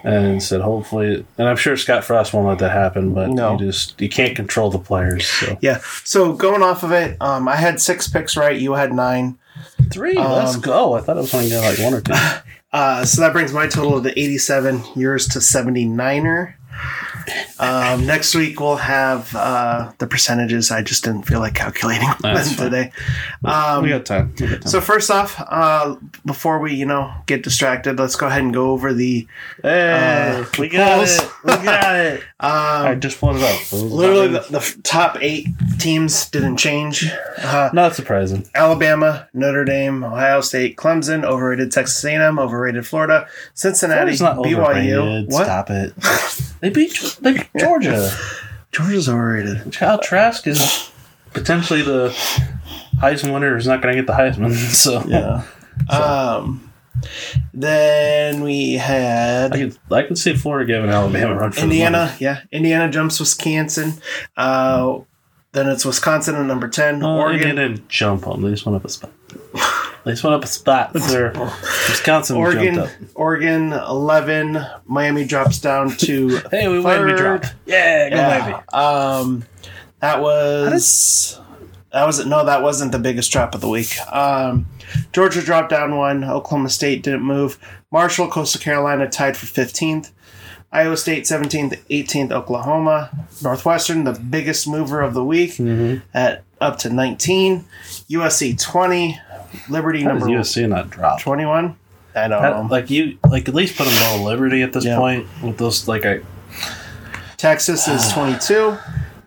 And said hopefully, and I'm sure Scott Frost won't let that happen, but No. you just you can't control the players. So Yeah. So going off of it, um, I had six picks right. You had nine. 3 let's Um, go. I thought I was only getting like one or two. Uh, so that brings my total to 87, yours to 79er. Um, next week we'll have uh, the percentages. I just didn't feel like calculating That's them today. Um, we got time. We got time. so first off, uh, before we you know get distracted, let's go ahead and go over the. hey, uh, we got polls. it. We got it. I Um, just pulled it up. Literally, the, the top eight teams didn't change. Uh, not surprising. Alabama, Notre Dame, Ohio State, Clemson, overrated Texas A&M, overrated Florida, Cincinnati, BYU. overrated. What? Stop it. they beat they beat Georgia. Georgia's overrated. Kyle Trask is potentially the Heisman winner. Who's not going to get the Heisman? So Yeah. Um. Then we had I could I could see Florida giving Alabama a run for the money. Indiana. Yeah, Indiana jumps Wisconsin. Uh, then it's Wisconsin at number ten. Oh, Oregon. they didn't jump them. They just went up a spot. They just went up a spot. There, Wisconsin Oregon. jumped up. Oregon eleven. Miami drops down to Hey, we win. We third. dropped. Yeah, go Yeah. Miami. Um, that was that was no, that wasn't the biggest drop of the week. Um, Georgia dropped down one. Oklahoma State didn't move. Marshall, Coastal Carolina tied for fifteenth. Iowa State seventeenth, eighteenth. Oklahoma, Northwestern, the biggest mover of the week Mm-hmm. at up to nineteen. USC twenty. Liberty How number USC not drop? twenty-one. I don't That- know. like you, like at least put them below Liberty at this Yeah. point with those. Like I, Texas is 22.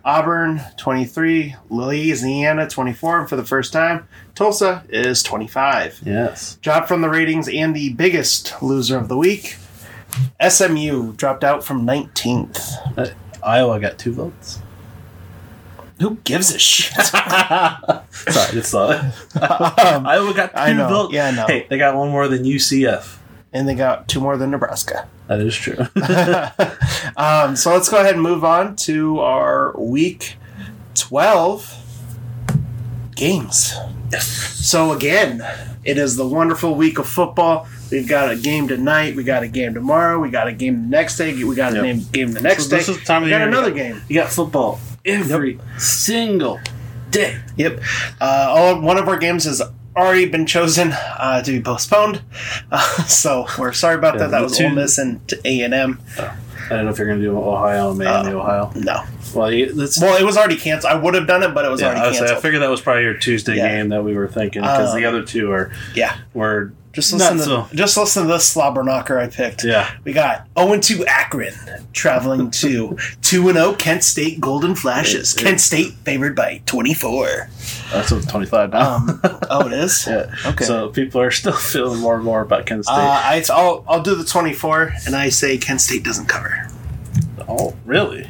Auburn 23. Louisiana 24. And for the first time, Tulsa is 25. yes, Drop from the ratings and the biggest loser of the week. SMU dropped out from 19th. Uh, Iowa got two votes. Who gives a shit? Sorry, it's not. Um, Iowa got two I know. votes. Yeah, know. Hey, they got one more than UCF. and they got two more than Nebraska. That is true. Um, so let's go ahead and move on to our week 12 games. yes. So again, it is the wonderful week of football. We've got a game tonight. We got a game tomorrow. We got a game the next day. We got a Yep. name, game the next So day. this is the time we the got you another got- game. You got football every single day. Yep. Uh, all, one of our games is already been chosen uh, to be postponed. Uh, so we're sorry about Yeah, that. That was two- Ole Miss and A and M. I don't know if you're going to do Ohio, Miami, Uh, Ohio. No, Well, you, well, it was already canceled. I would have done it, but it was yeah, I, already was saying, I figured that was probably your Tuesday Yeah. game that we were thinking because the Um, other two are yeah, were just not listen to so. just listen to this slobber knocker I picked. Yeah, We got 0 2 Akron traveling to 2 and 0 Kent State Golden Flashes. Yeah. Kent State favored by 24. that's what twenty five now. Um, oh, it is? yeah. Okay. So people are still feeling more and more about Kent State. Uh, I, I'll, I'll do the 24, and I say Kent State doesn't cover. oh, really?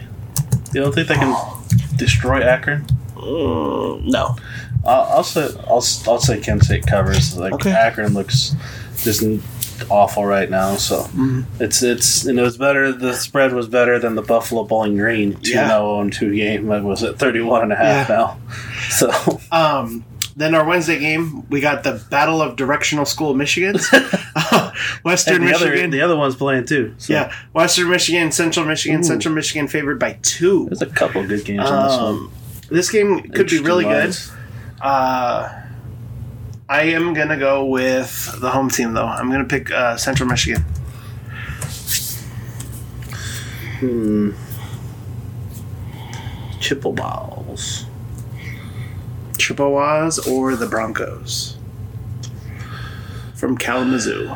You don't think they can destroy Akron? Mm, no. I'll, I'll say I'll, I'll say Kent State covers. Like Okay. Akron looks just awful right now. So Mm-hmm. it's it's and it was better. The spread was better than the Buffalo Bowling Green two Yeah. 0 and two game. It was at 31 and a half Yeah. now. So Um, then our Wednesday game, we got the Battle of Directional School Michigans. Western the other Michigan. the other one's playing too. So yeah, Western Michigan, Central Michigan, Ooh. Central Michigan favored by two. there's a couple good games on this one. Um, this game could be really good. Interesting Uh, I am gonna go with the home team though. I'm gonna pick uh, Central Michigan. Hmm. Chippewas. Chippewas or the Broncos from Kalamazoo.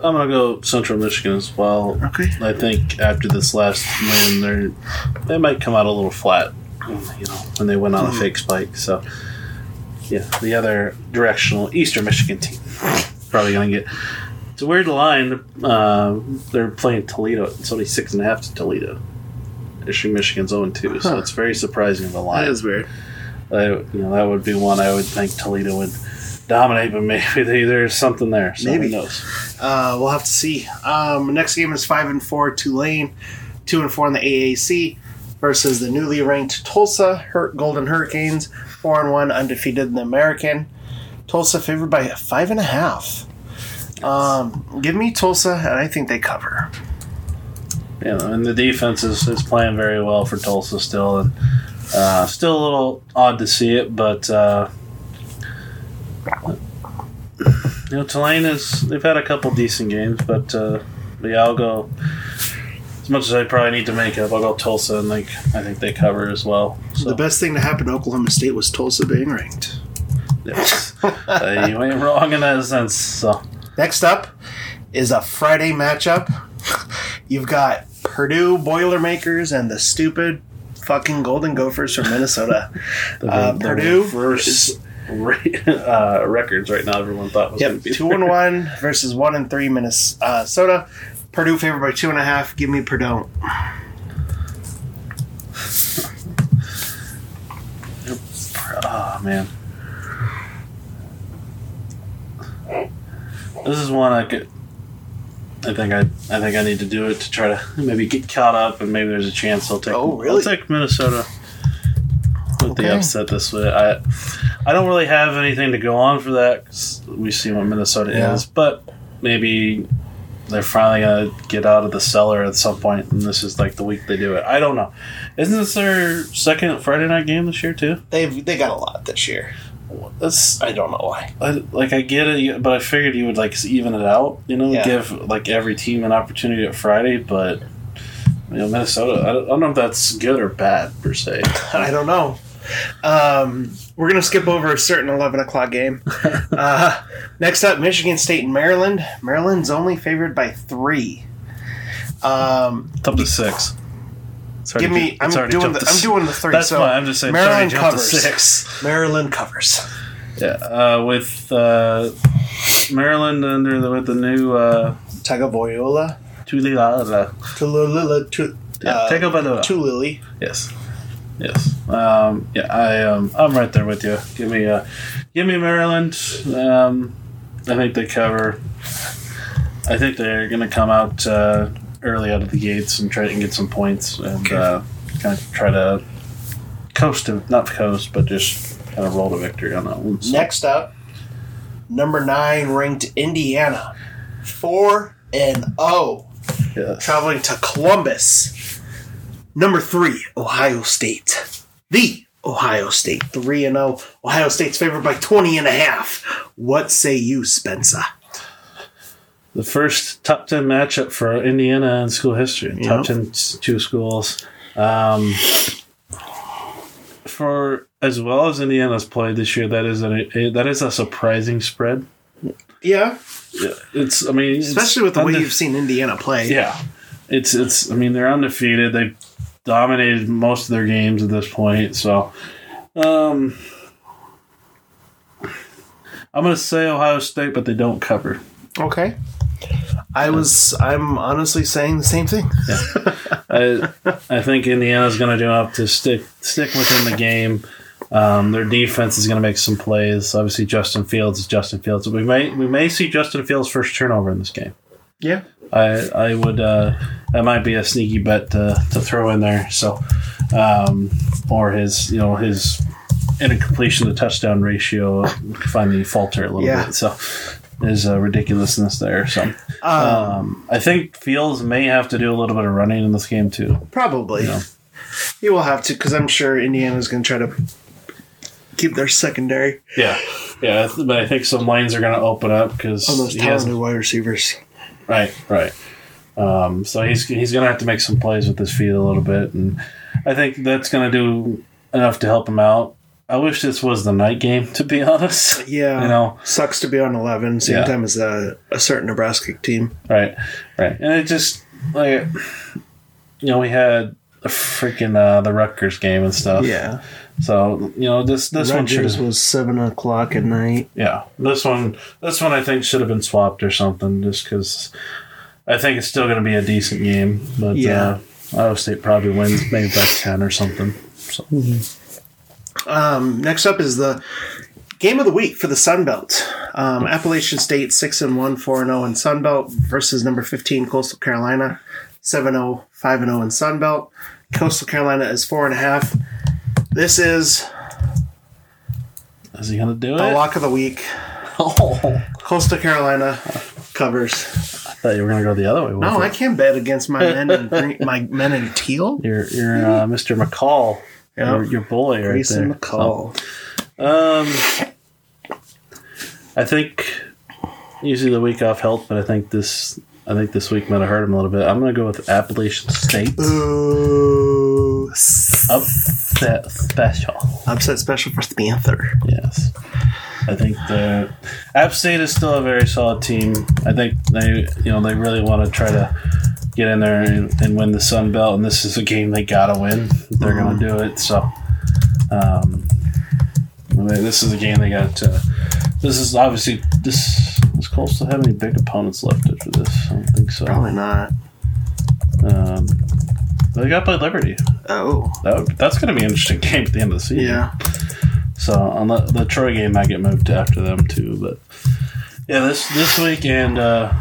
I'm gonna go Central Michigan as well. Okay. I think after this last win, they they might come out a little flat, you know, when they went on a fake spike. So, yeah, the other directional Eastern Michigan team probably gonna get. It's a weird line. Uh, they're playing Toledo. It's only six and a half to Toledo. Eastern Michigan's 0 2, so it's very surprising the line. That is weird. I, you know, that would be one I would think Toledo would dominate, but maybe they, there's something there. So Maybe. who knows? Uh, we'll have to see. Um, next game is five and four Tulane, two and four in the AAC versus the newly ranked Tulsa Golden Hurricanes, four and one undefeated in the American. Tulsa favored by five and a half. Um, give me Tulsa, and I think they cover. know, and the defense is, is playing very well for Tulsa still, and uh, still a little odd to see it, but uh, you know, Tulane is they've had a couple decent games, but uh, yeah, I'll go as much as I probably need to make up. I'll go Tulsa, and like I think they cover as well. So The best thing to happen to Oklahoma State was Tulsa being ranked. yes. uh, you ain't wrong in that sense. So Next up is a Friday matchup. You've got Purdue Boilermakers and the stupid fucking Golden Gophers from Minnesota. the, Uh, the Purdue versus uh, records right now. Everyone thought was Yep, be two and one versus one and three Minnesota. Purdue favored by two and a half. Give me Purdue. Oh man. This is one I could. I think I. I think I need to do it to try to maybe get caught up, and maybe there's a chance I'll take. Oh, really? I'll take Minnesota with Okay. the upset this way. I. I don't really have anything to go on for that. 'cause we see what Minnesota Yeah. is, but maybe they're finally gonna get out of the cellar at some point, and this is like the week they do it. I don't know. Isn't this their second Friday night game this year too? They've they got a lot this year. That's I don't know why. I, like I get it, but I figured you would like even it out. You know, Yeah. give like every team an opportunity at Friday. But you know, Minnesota. I don't, I don't know if that's good or bad per se. I don't know. Um, we're gonna skip over a certain eleven o'clock game. uh, next up, Michigan State and Maryland. Maryland's only favored by three. Um, It's up to six. It's give me. ju- I'm it's doing jumped the. to I'm doing the three. That's so fine. I'm just saying. Maryland jumped to covers. six. Maryland covers. Yeah, uh, with uh, Maryland under the with the new uh, Tagovailoa, Tulila. Tulula, Tu- Yeah, uh, take Tulili. Yes. Yes. Um, yeah, I um, I'm right there with you. Give me uh, give me Maryland. Um, I think they cover. I think they're going to come out uh, early out of the gates and try and get some points and Okay. uh, kind of try to coast to not coast, but just kind of roll to victory on that one. So, Next up, number nine ranked Indiana, four and zero, yes. traveling to Columbus. Number three, Ohio State, the Ohio State 3 and 0. Ohio State's favored by 20 and a half. What say you, Spencer? The first top 10 matchup for Indiana in school history. Top 10 s- two schools. Um, for as well as Indiana's played this year, that is a, a that is a surprising spread. Yeah, It's I mean, especially with the way you've seen Indiana play. Yeah, it's it's. I mean, they're undefeated. They've dominated most of their games at this point. So, um, I'm going to say Ohio State, but they don't cover. Okay. I was. I'm honestly saying the same thing. I I think Indiana's going to do enough to stick stick within the game. Um, their defense is going to make some plays. Obviously, Justin Fields is Justin Fields. We may we may see Justin Fields' first turnover in this game. Yeah. I I would uh, that might be a sneaky bet to, to throw in there. So, um, or his you know his incompletion to touchdown ratio finally falter a little Yeah. bit. So there's a ridiculousness there. So um, I think Fields may have to do a little bit of running in this game too. Probably. You will have to, because I'm sure Indiana's going to try to keep their secondary Yeah, yeah, but I think some lanes are going to open up because those he has talented wide receivers. Right, right. Um, so he's he's going to have to make some plays with his feet a little bit, and I think that's going to do enough to help him out. I wish this was the night game, to be honest. Yeah. You know, Sucks to be on 11, same Yeah. time as a, a certain Nebraska team. right, right, and it just like you know we had a freaking uh, the Rutgers game and stuff. Yeah. So you know this this one should have was 7 o'clock at night. yeah this one this one I think should have been swapped or something just because I think it's still going to be a decent game, but Yeah. uh, Ohio State probably wins maybe by ten or something. So Um, next up is the game of the week for the Sun Belt. Um, Appalachian State 6 and 1, 4 and 0 in Sun Belt versus number 15 Coastal Carolina 7 0, 5 and 0 in Sun Belt. Coastal Carolina is 4.5. This is is he to do it. the it? lock of the week. Oh, Coastal Carolina covers. I thought you were going to go the other way. with No, it. I can't bet against my men in green, my men in teal. You're you're uh, Mr. McCall. Yeah. Your, your boy right Grayson there. McCall. Um, I think usually the week off helped, but I think this I think this week might have hurt him a little bit. I'm going to go with Appalachian State. Ooh, Upset special. upset special for the Panther. Yes. I think the App State is still a very solid team. I think they, you know, they really want to try to get in there and, and win the Sun Belt, and this is a game they gotta win. They're going to do it. So, um, I mean, this is a game they got to. This is obviously this. Does Coastal have any big opponents left after this? I don't think so. Probably not. Um, they got play Liberty. Oh, That, that's going to be an interesting game at the end of the season. yeah. So on the, the Troy game might get moved to after them too, but yeah, this this week and uh,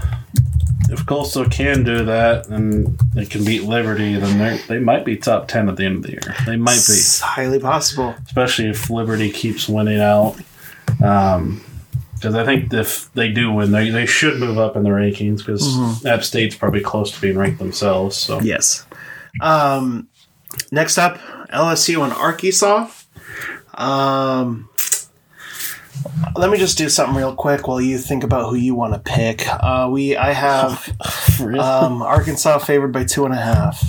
if Coastal can do that and they can beat Liberty, then they they might be top ten at the end of the year. They might be, It's highly possible. especially if Liberty keeps winning out. Um, because I think if they do win, they, they should move up in the rankings because App State's probably close to being ranked themselves. So Yes. Um, next up, LSU and Arkansas. Um, let me just do something real quick while you think about who you want to pick. Uh, we I have really, um, Arkansas favored by two and a half.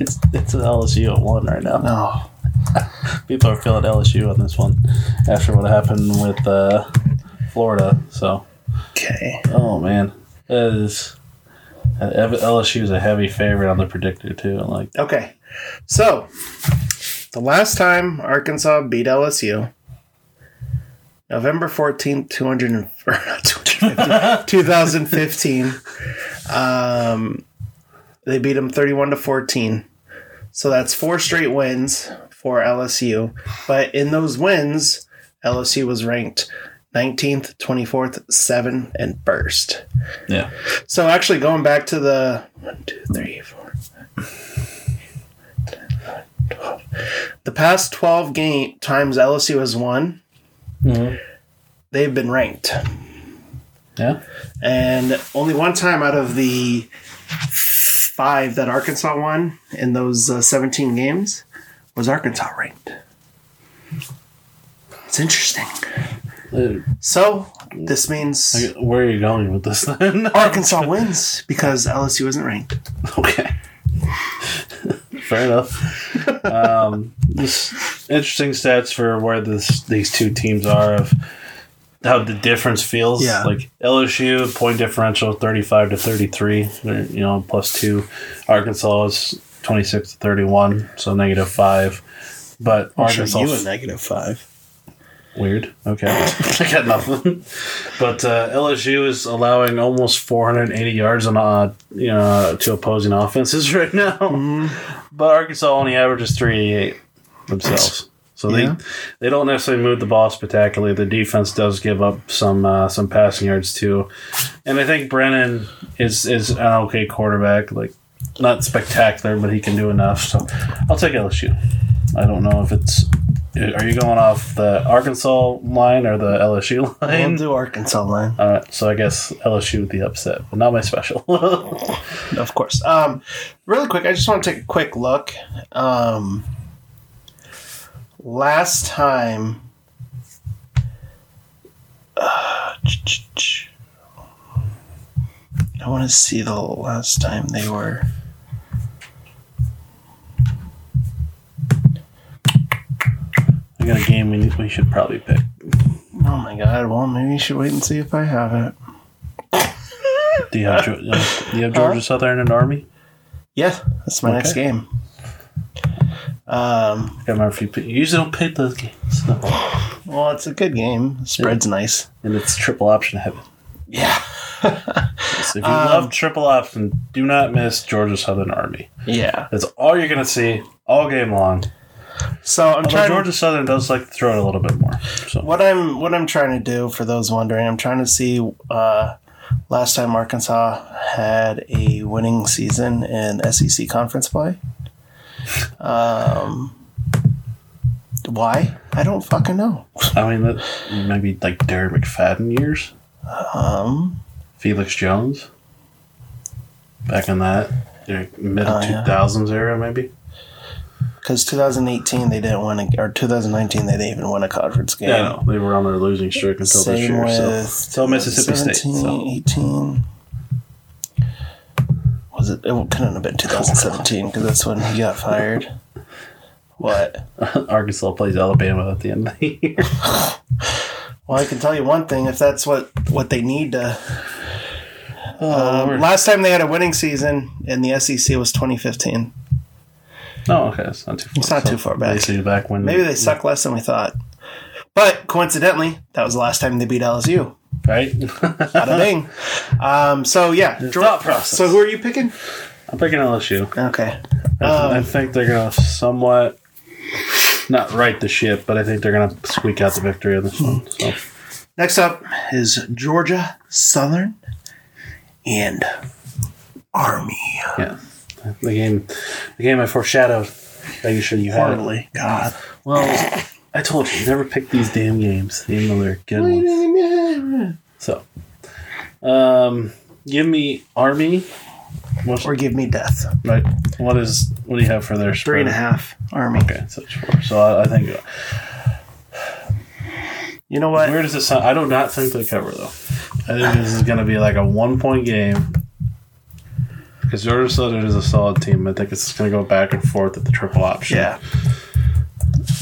it's it's an LSU at one right now. No, people are feeling LSU on this one after what happened with uh, Florida. So, okay. oh man, it is LSU is a heavy favorite on the predictor too. I Like, Okay. So, the last time Arkansas beat LSU, November 14th, 200 and, 250, 2015. Um, they beat them 31 to 14. So that's four straight wins for LSU. But in those wins, LSU was ranked 19th, 24th, 7, and 1st. yeah, So actually, going back to the one, two, three, four, twelve. The past twelve game times LSU has won, Mm. they've been ranked, yeah, and only one time out of the five that Arkansas won in those uh, seventeen games was Arkansas ranked. It's interesting. So this means Where are you going with this then? Arkansas wins because LSU isn't ranked. Okay. Fair enough. Um, this interesting stats for where this these two teams are of how the difference feels. Yeah. Like LSU point differential thirty five to thirty three. You know, plus two. Arkansas is twenty six to thirty one, so negative five. But Arkansas you a negative five. Weird. Okay. I got nothing. But uh, LSU is allowing almost 480 yards on uh, you know to opposing offenses right now. But Arkansas only averages 388 themselves. So Yeah. they they don't necessarily move the ball spectacularly. The defense does give up some uh, some passing yards too, and I think Brennan is is an okay quarterback. Like not spectacular, but he can do enough. So I'll take LSU. I don't know if it's. Are you going off the Arkansas line or the LSU We'll line? do Arkansas line. All right, so I guess LSU with the upset, but not my special. Of course. Um, really quick, I just want to take a quick look. Um, last time. Uh, I want to see the last time they were. I got a game we, we should probably pick. Oh my god, well, maybe you should wait and see if I have it. Do you have, uh, do you have Georgia Southern and Army? Yeah, that's my next game. Um, I can't remember if you, pick, you usually don't pick those games. So. well, it's a good game. The spread's nice. And it's triple option heaven. Yeah. So if you love triple option, do not miss Georgia Southern Army. Yeah. That's all you're going to see all game long. So I'm Although trying. Georgia Southern does like to throw it a little bit more. So What I'm what I'm trying to do for those wondering, I'm trying to see uh, last time Arkansas had a winning season in SEC conference play. Um, why? I don't fucking know. I mean, that maybe like Darren McFadden years, Um, Felix Jones, back in that mid Oh, yeah. 2000s era, maybe. Because 2018 they didn't win, a, or 2019 they didn't even win a conference game. Yeah, know. They were on their losing streak until this Same year. with So, so Mississippi State. 17, So. 18. Was it? It couldn't have been 2017 because that's when he got fired. What? Arkansas plays Alabama at the end of the year. Well, I can tell you one thing: if that's what what they need to. Oh, Um, last time they had a winning season in the SEC was 2015. Oh, okay. It's not too far. It's not too far back. Basically, back when Maybe they suck less than we thought. But coincidentally, that was the last time they beat LSU. right. Bada bing. Um, so yeah, thought process. So who are you picking? I'm picking LSU. Okay. I, Um, I think they're gonna somewhat not right the ship, but I think they're gonna squeak out the victory on this one. So Next up is Georgia Southern and Army. yeah, the game, the game I foreshadowed. Making sure you had. it. God. Well, I told you, never pick these damn games, even though they're good ones. So, um, give me Army. What's, Or give me death. right? What is what do you have for their spread? Three and a half. Army. Okay, so it's four. So I, I think You know what? where does it sound? I do not think they cover though. I think this is going to be like a one point game because Georgia Southern is a solid team. I think it's going to go back and forth at the triple option. Yeah.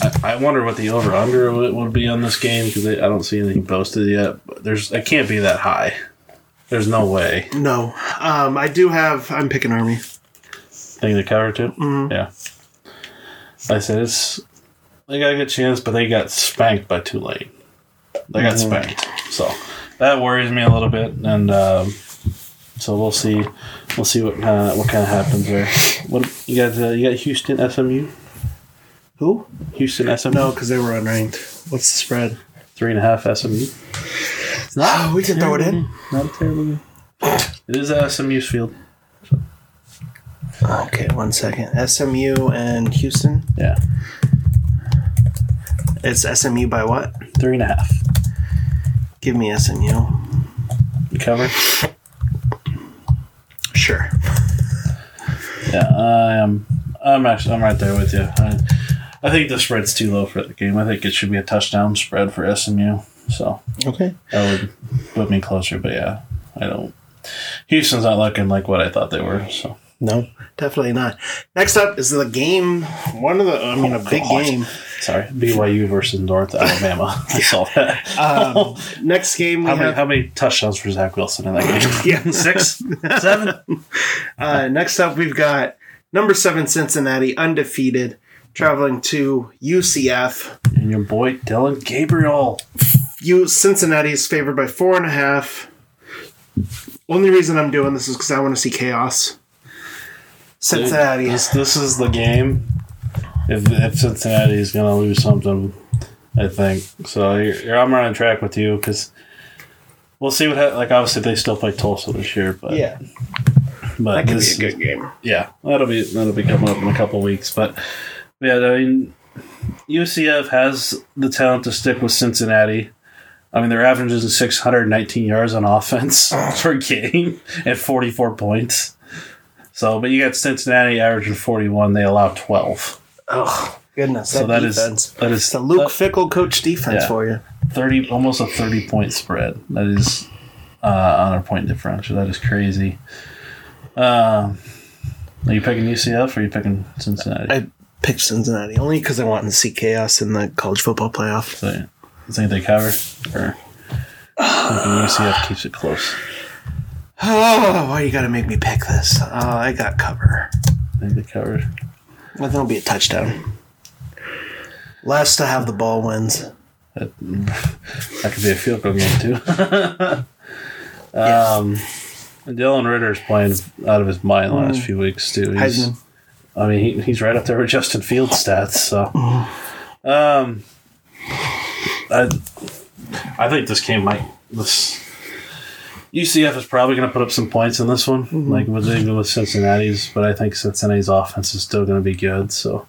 I, I wonder what the over under would, would be on this game because I don't see anything posted yet. But there's it can't be that high. There's no way. No. Um, I do have. I'm picking Army. Think they cover too? Mm-hmm. Yeah. I said it's they got a good chance, but they got spanked by Tulane. They got Mm-hmm. spanked, so that worries me a little bit. And um, so we'll see. We'll see what kind of what kind of happens there. What you got? Uh, you got Houston SMU. Who? Houston SMU. No, because they were unranked. What's the spread? three and a half SMU. It's not. We can throw it in. Not a terrible game. It is SMU's field. Okay, one second. SMU and Houston. Yeah, It's SMU by what? three and a half. Give me SMU. You cover? Sure. Yeah, I am. I'm actually I'm right there with you. I, I think the spread's too low for the game. I think it should be a touchdown spread for SMU. So Okay. that would put me closer. But yeah, I don't. Houston's not looking like what I thought they were. So No, definitely not. Next up is the game. One of the, I mean, a big God. game. Sorry, BYU versus North Alabama. I saw that. Um, next game we how, many, how many touchdowns for Zach Wilson in that game? Yeah. Six, seven. Uh, next up, we've got number seven Cincinnati, undefeated, traveling to UCF. And your boy Dillon Gabriel. You Cincinnati is favored by four and a half. Only reason I'm doing this is because I want to see chaos. Cincinnati. This, this is the game. If, if Cincinnati is going to lose something, I think. So you're, you're, I'm running track with you because we'll see what ha- like. Obviously, they still play Tulsa this year, but yeah, but that could this, be a good game. yeah, that'll be that'll be coming up in a couple weeks. But yeah, I mean, UCF has the talent to stick with Cincinnati. I mean, they're averaging 619 yards on offense per game and 44 points. So, but you got Cincinnati averaging 41. They allow 12. Oh goodness, So that that is defense. that is It's a Luke that- Fickell coach defense Yeah. for you. 30 almost a 30 point spread that is uh, on our point differential that is crazy um are you picking ucf or are you picking cincinnati I picked Cincinnati only because I want to see chaos in the college football playoff. so you think they cover or thinking ucf keeps it close Oh, why you got to make me pick this? Oh, I got cover. I think they cover Well, there'll be a touchdown. Last to have the ball wins. that, that could be a field goal game too um Dylan Ritter's playing out of his mind the last few weeks too. He's. I mean, he, he's right up there with Justin Fields stats. So, um, I, I think this game might this UCF is probably going to put up some points in this one, mm-hmm. like with even with Cincinnati's. But I think Cincinnati's offense is still going to be good. So,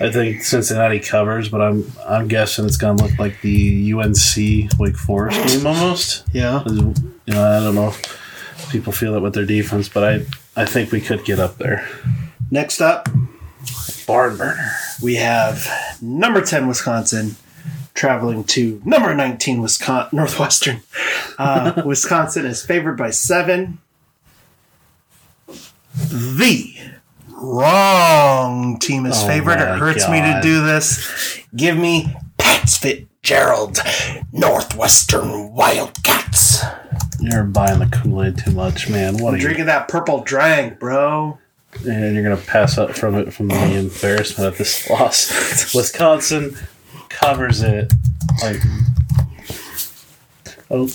I think Cincinnati covers, but I'm I'm guessing it's going to look like the UNC Wake Forest game almost. Yeah. You know, I don't know if people feel it with their defense, but I I think we could get up there. Next up, Barn burner. we have number 10 Wisconsin traveling to number 19 Wisconsin Northwestern. Uh, Wisconsin is favored by 7. The wrong team is Oh favored. It hurts me to do this. Give me Pats Fitzgerald Northwestern Wildcats. You're buying the Kool Aid too much, man. What are you? Drinking that purple drink, bro. And you're gonna pass up from it from the embarrassment of this loss. Wisconsin covers it like oh,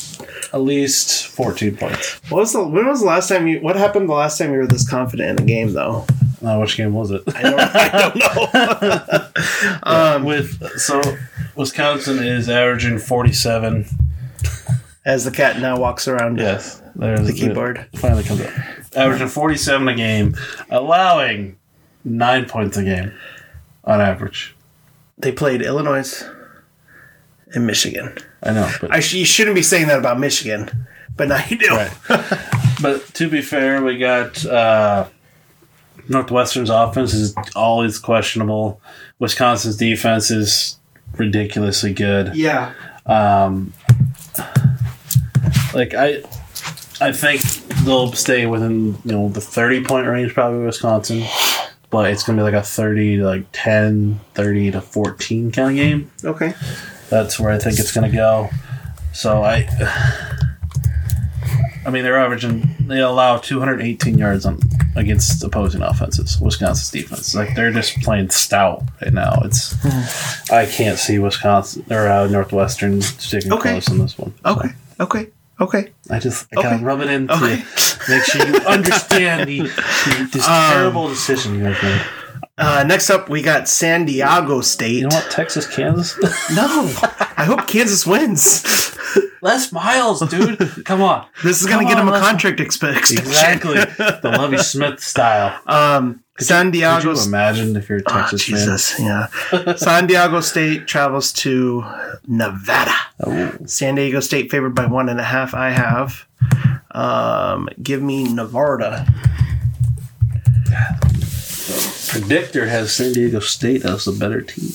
at least 14 points. What was the when was the last time you what happened the last time you were this confident in a game though? Uh, which game was it? I don't, I don't know. um, With so Wisconsin is averaging 47. as the cat now walks around Yes, there's the keyboard. Finally comes up. Averaging 47 a game, allowing nine points a game on average. They played Illinois and Michigan. I know, but I sh- you shouldn't be saying that about Michigan, but now you do. Right. but to be fair, we got uh, Northwestern's offense is always questionable. Wisconsin's defense is ridiculously good. Yeah. Um, like I, I think they'll stay within you know the thirty point range probably Wisconsin, but it's gonna be like a thirty to like 10, 30 to fourteen kind of game. Okay. That's where I think it's going to go. So I, I mean, they're averaging. They allow 218 yards on against opposing offenses. Wisconsin's defense, like they're just playing stout right now. It's I can't see Wisconsin or uh, Northwestern sticking Okay. close in this one. Okay. Okay. Okay. I just I gotta Okay. rub it in Okay. to make sure you understand the, the this Um, terrible decision you guys made. Uh, next up, we got San Diego State. You know what? Texas, Kansas, No, I hope Kansas wins. Les Miles, dude. Come on. This is going to get him a contract exp- extension. Exactly. the Lovie Smith style. Um, San Could Diego. you imagine if you're a Ah, Texas fan? Jesus, yeah. San Diego State travels to Nevada. Oh. San Diego State favored by one and a half. I have. Um, give me Nevada. Predictor has San Diego State as the better team.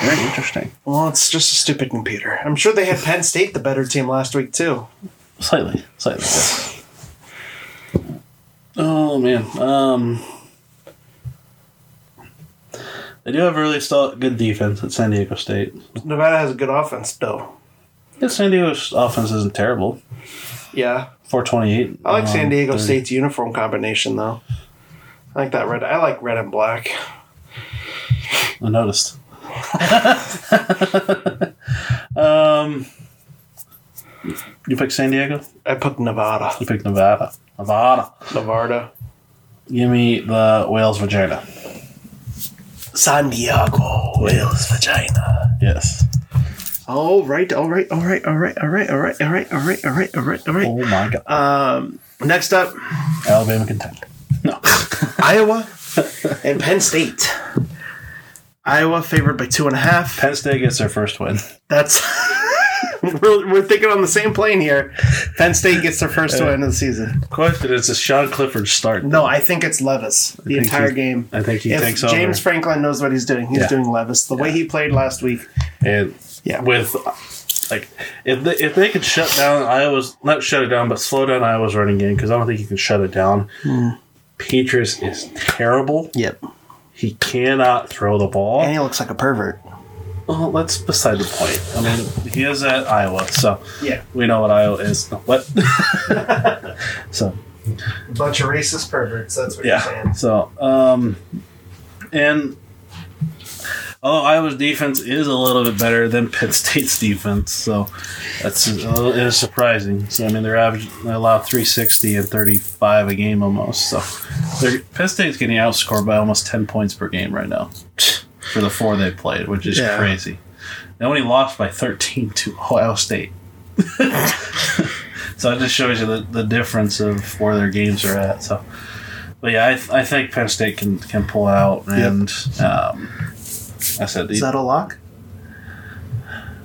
Very interesting. Well, it's just a stupid computer. I'm sure they had Penn State the better team last week too. Slightly, slightly. Yes. Oh man, um, they do have a really solid, good defense at San Diego State. Nevada has a good offense though. Yeah, San Diego's offense isn't terrible. Yeah, Four twenty eight. I like San Diego State's uniform combination though. I like that red. I like red and black. I noticed. um, you pick San Diego. I put Nevada, You pick Nevada. Nevada. Nevada, Give me the Wales vagina. San Diego, Wales, vagina. Yes. All right, all right, all right, all right, all right, all right, all right, all right, all right, all right, all right. Oh my god. Um, next up, Alabama Kentucky. No. Iowa and Penn State. Iowa favored by two and a half. Penn State gets their first win. That's we're, we're thinking on the same plane here. Penn State gets their first win of the season. Question is, does Sean Clifford start? No, I think it's Levis the entire he- game. I think he if takes James over. Franklin knows what he's doing, he's Yeah. doing Levis. The way he played last week, And Yeah. with like if they, if they could shut down Iowa's not shut it down, but slow down Iowa's running game because I don't think you can shut it down. Hmm. Petras is terrible. yep, He cannot throw the ball. and he looks like a pervert. Well, that's beside the point. I mean, he is at Iowa, so Yeah, we know what Iowa is. No, what? so a bunch of racist perverts. That's what you're yeah. So um, and although Iowa's defense is a little bit better than Penn State's defense, so that's uh, it is surprising. So I mean, they're average they allow three sixty and thirty five a game almost. So they're, Penn State's getting outscored by almost ten points per game right now for the four they played, which is Yeah. crazy. They only lost by thirteen to Ohio State. so it just shows you the, the difference of where their games are at. So, but yeah, I, th- I think Penn State can can pull out, and um, I said Is that a lock?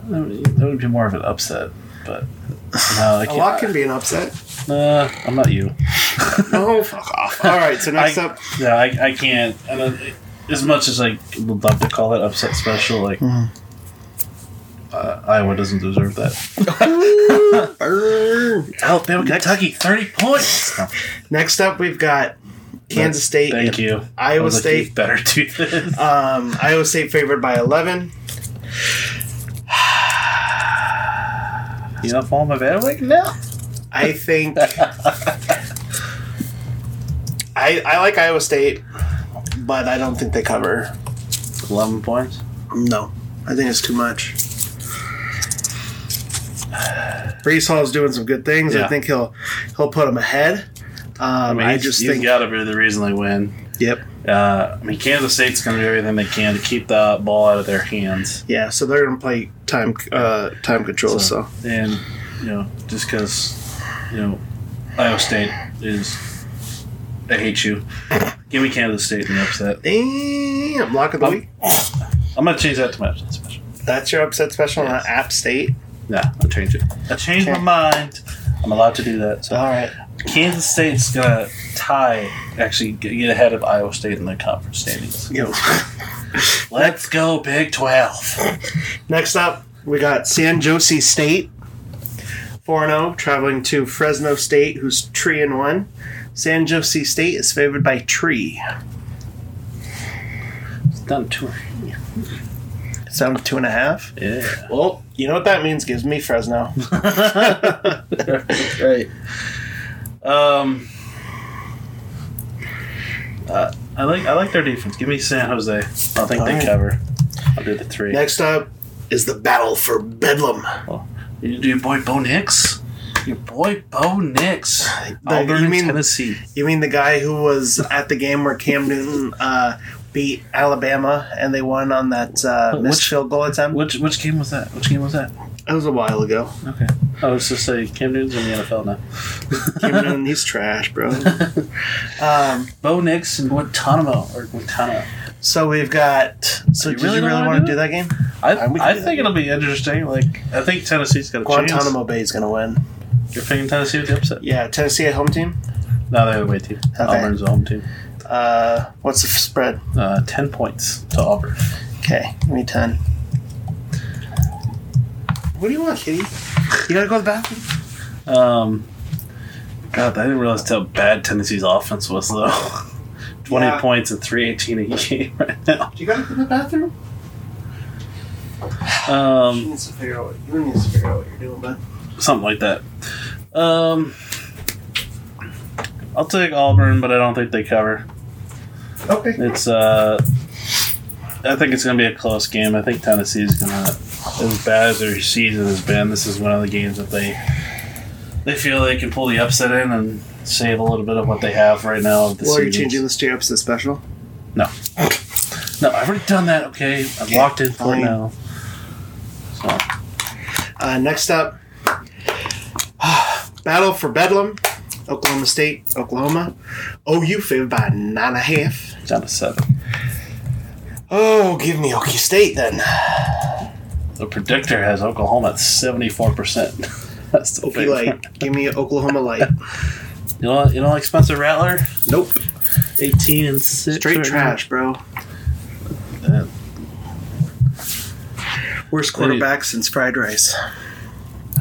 that would, that would be more of an upset, but no, I A lock can be an upset. Uh, I'm not you. No, fuck off. All right, so next I, up, yeah, I, I can't. Uh, as much as I would love to call that upset special, like Hmm. uh, Iowa doesn't deserve that. Alabama, Next- Kentucky, thirty points. No, next up, we've got Kansas State. Thank you. Iowa I was like, State. you better do this. Um, Iowa State favored by eleven. You not fall on my bandwagon now? I think I I like Iowa State, but I don't think they cover. Eleven points. No, I think it's too much. Breece Hall's doing some good things. I think he'll he'll put them ahead. I Um, mean, I just he's think. got to be the reason they win. Yep. Uh, I mean, Kansas State's going to do everything they can to keep the ball out of their hands. Yeah. So they're gonna play time uh, time control. So, and you know, just because you know Iowa State is, I hate you. Give me Kansas State in the upset. damn lock of the Um, week. I'm gonna change that to my upset special. That's your upset special Yes. on App State. Yeah, I'll change it. I changed my mind. I'm allowed to do that. So All right. Kansas State's gonna tie, actually get ahead of Iowa State in the conference standings. Yo. Let's go, Big Twelve. Next up, we got San Jose State, 4 0, traveling to Fresno State, who's 3 and 1. San Jose State is favored by Tree. It's done two. It's down to 2.5. Yeah. Well, you know what that means? Gives me Fresno. right. Um. Uh, I like I like their defense. Give me San Jose. I think they Alright. cover. I'll do the three. Next up is the battle for Bedlam. You do your boy Bo Nix. Your boy Bo Nix. Auburn, you mean- Tennessee. You mean the guy who was at the game where Cam Newton uh, beat Alabama and they won on that uh, missed Which- field goal attempt? Which which game was that? Which game was that? It was a while ago. Okay. I was just say Cam Newton's in the NFL now. Cam Newton, he's trash, bro. Um, Bo Nix and Guantanamo or Guantanamo. so we've got. So You did really you really wanna do do that game? I, Uh, can I think it'll be interesting. Like I think Tennessee's got a chance. Guantanamo Bay is going to win. You're picking Tennessee with the upset. Yeah, Tennessee at home team. No, they're the away team. Okay. Auburn's the home team. Uh, what's the spread? Uh, 10 points to Auburn. Okay, give me 10. What do you want, kitty? You gotta go to the bathroom? Um, God, I didn't realize how bad Tennessee's offense was, though. 20 Yeah. points and 318 a game right now. Do You gotta go to the bathroom? You Um, need to figure out what, you need to figure out what you're doing, bud. Something like that. Um, I'll take Auburn, but I don't think they cover. Okay. It's uh, I think it's gonna be a close game. I think Tennessee's gonna, as bad as their season has been, this is one of the games that they they feel they can pull the upset in and save a little bit of what they have right now. Of the Well, are you changing this to upset special? No, no, I've already done that. Okay, I've Okay, locked in for fine. now. So Uh, next up, Battle for Bedlam, Oklahoma State, Oklahoma. OU favored by nine and a half. down to seven. Oh, give me Okie State then. The predictor has Oklahoma at seventy four percent. That's the Okie favorite. Light. Give me Oklahoma Light. You know, you don't like Spencer Rattler? Nope. Eighteen and six. Straight right trash, bro. now. Worst quarterback since fried rice.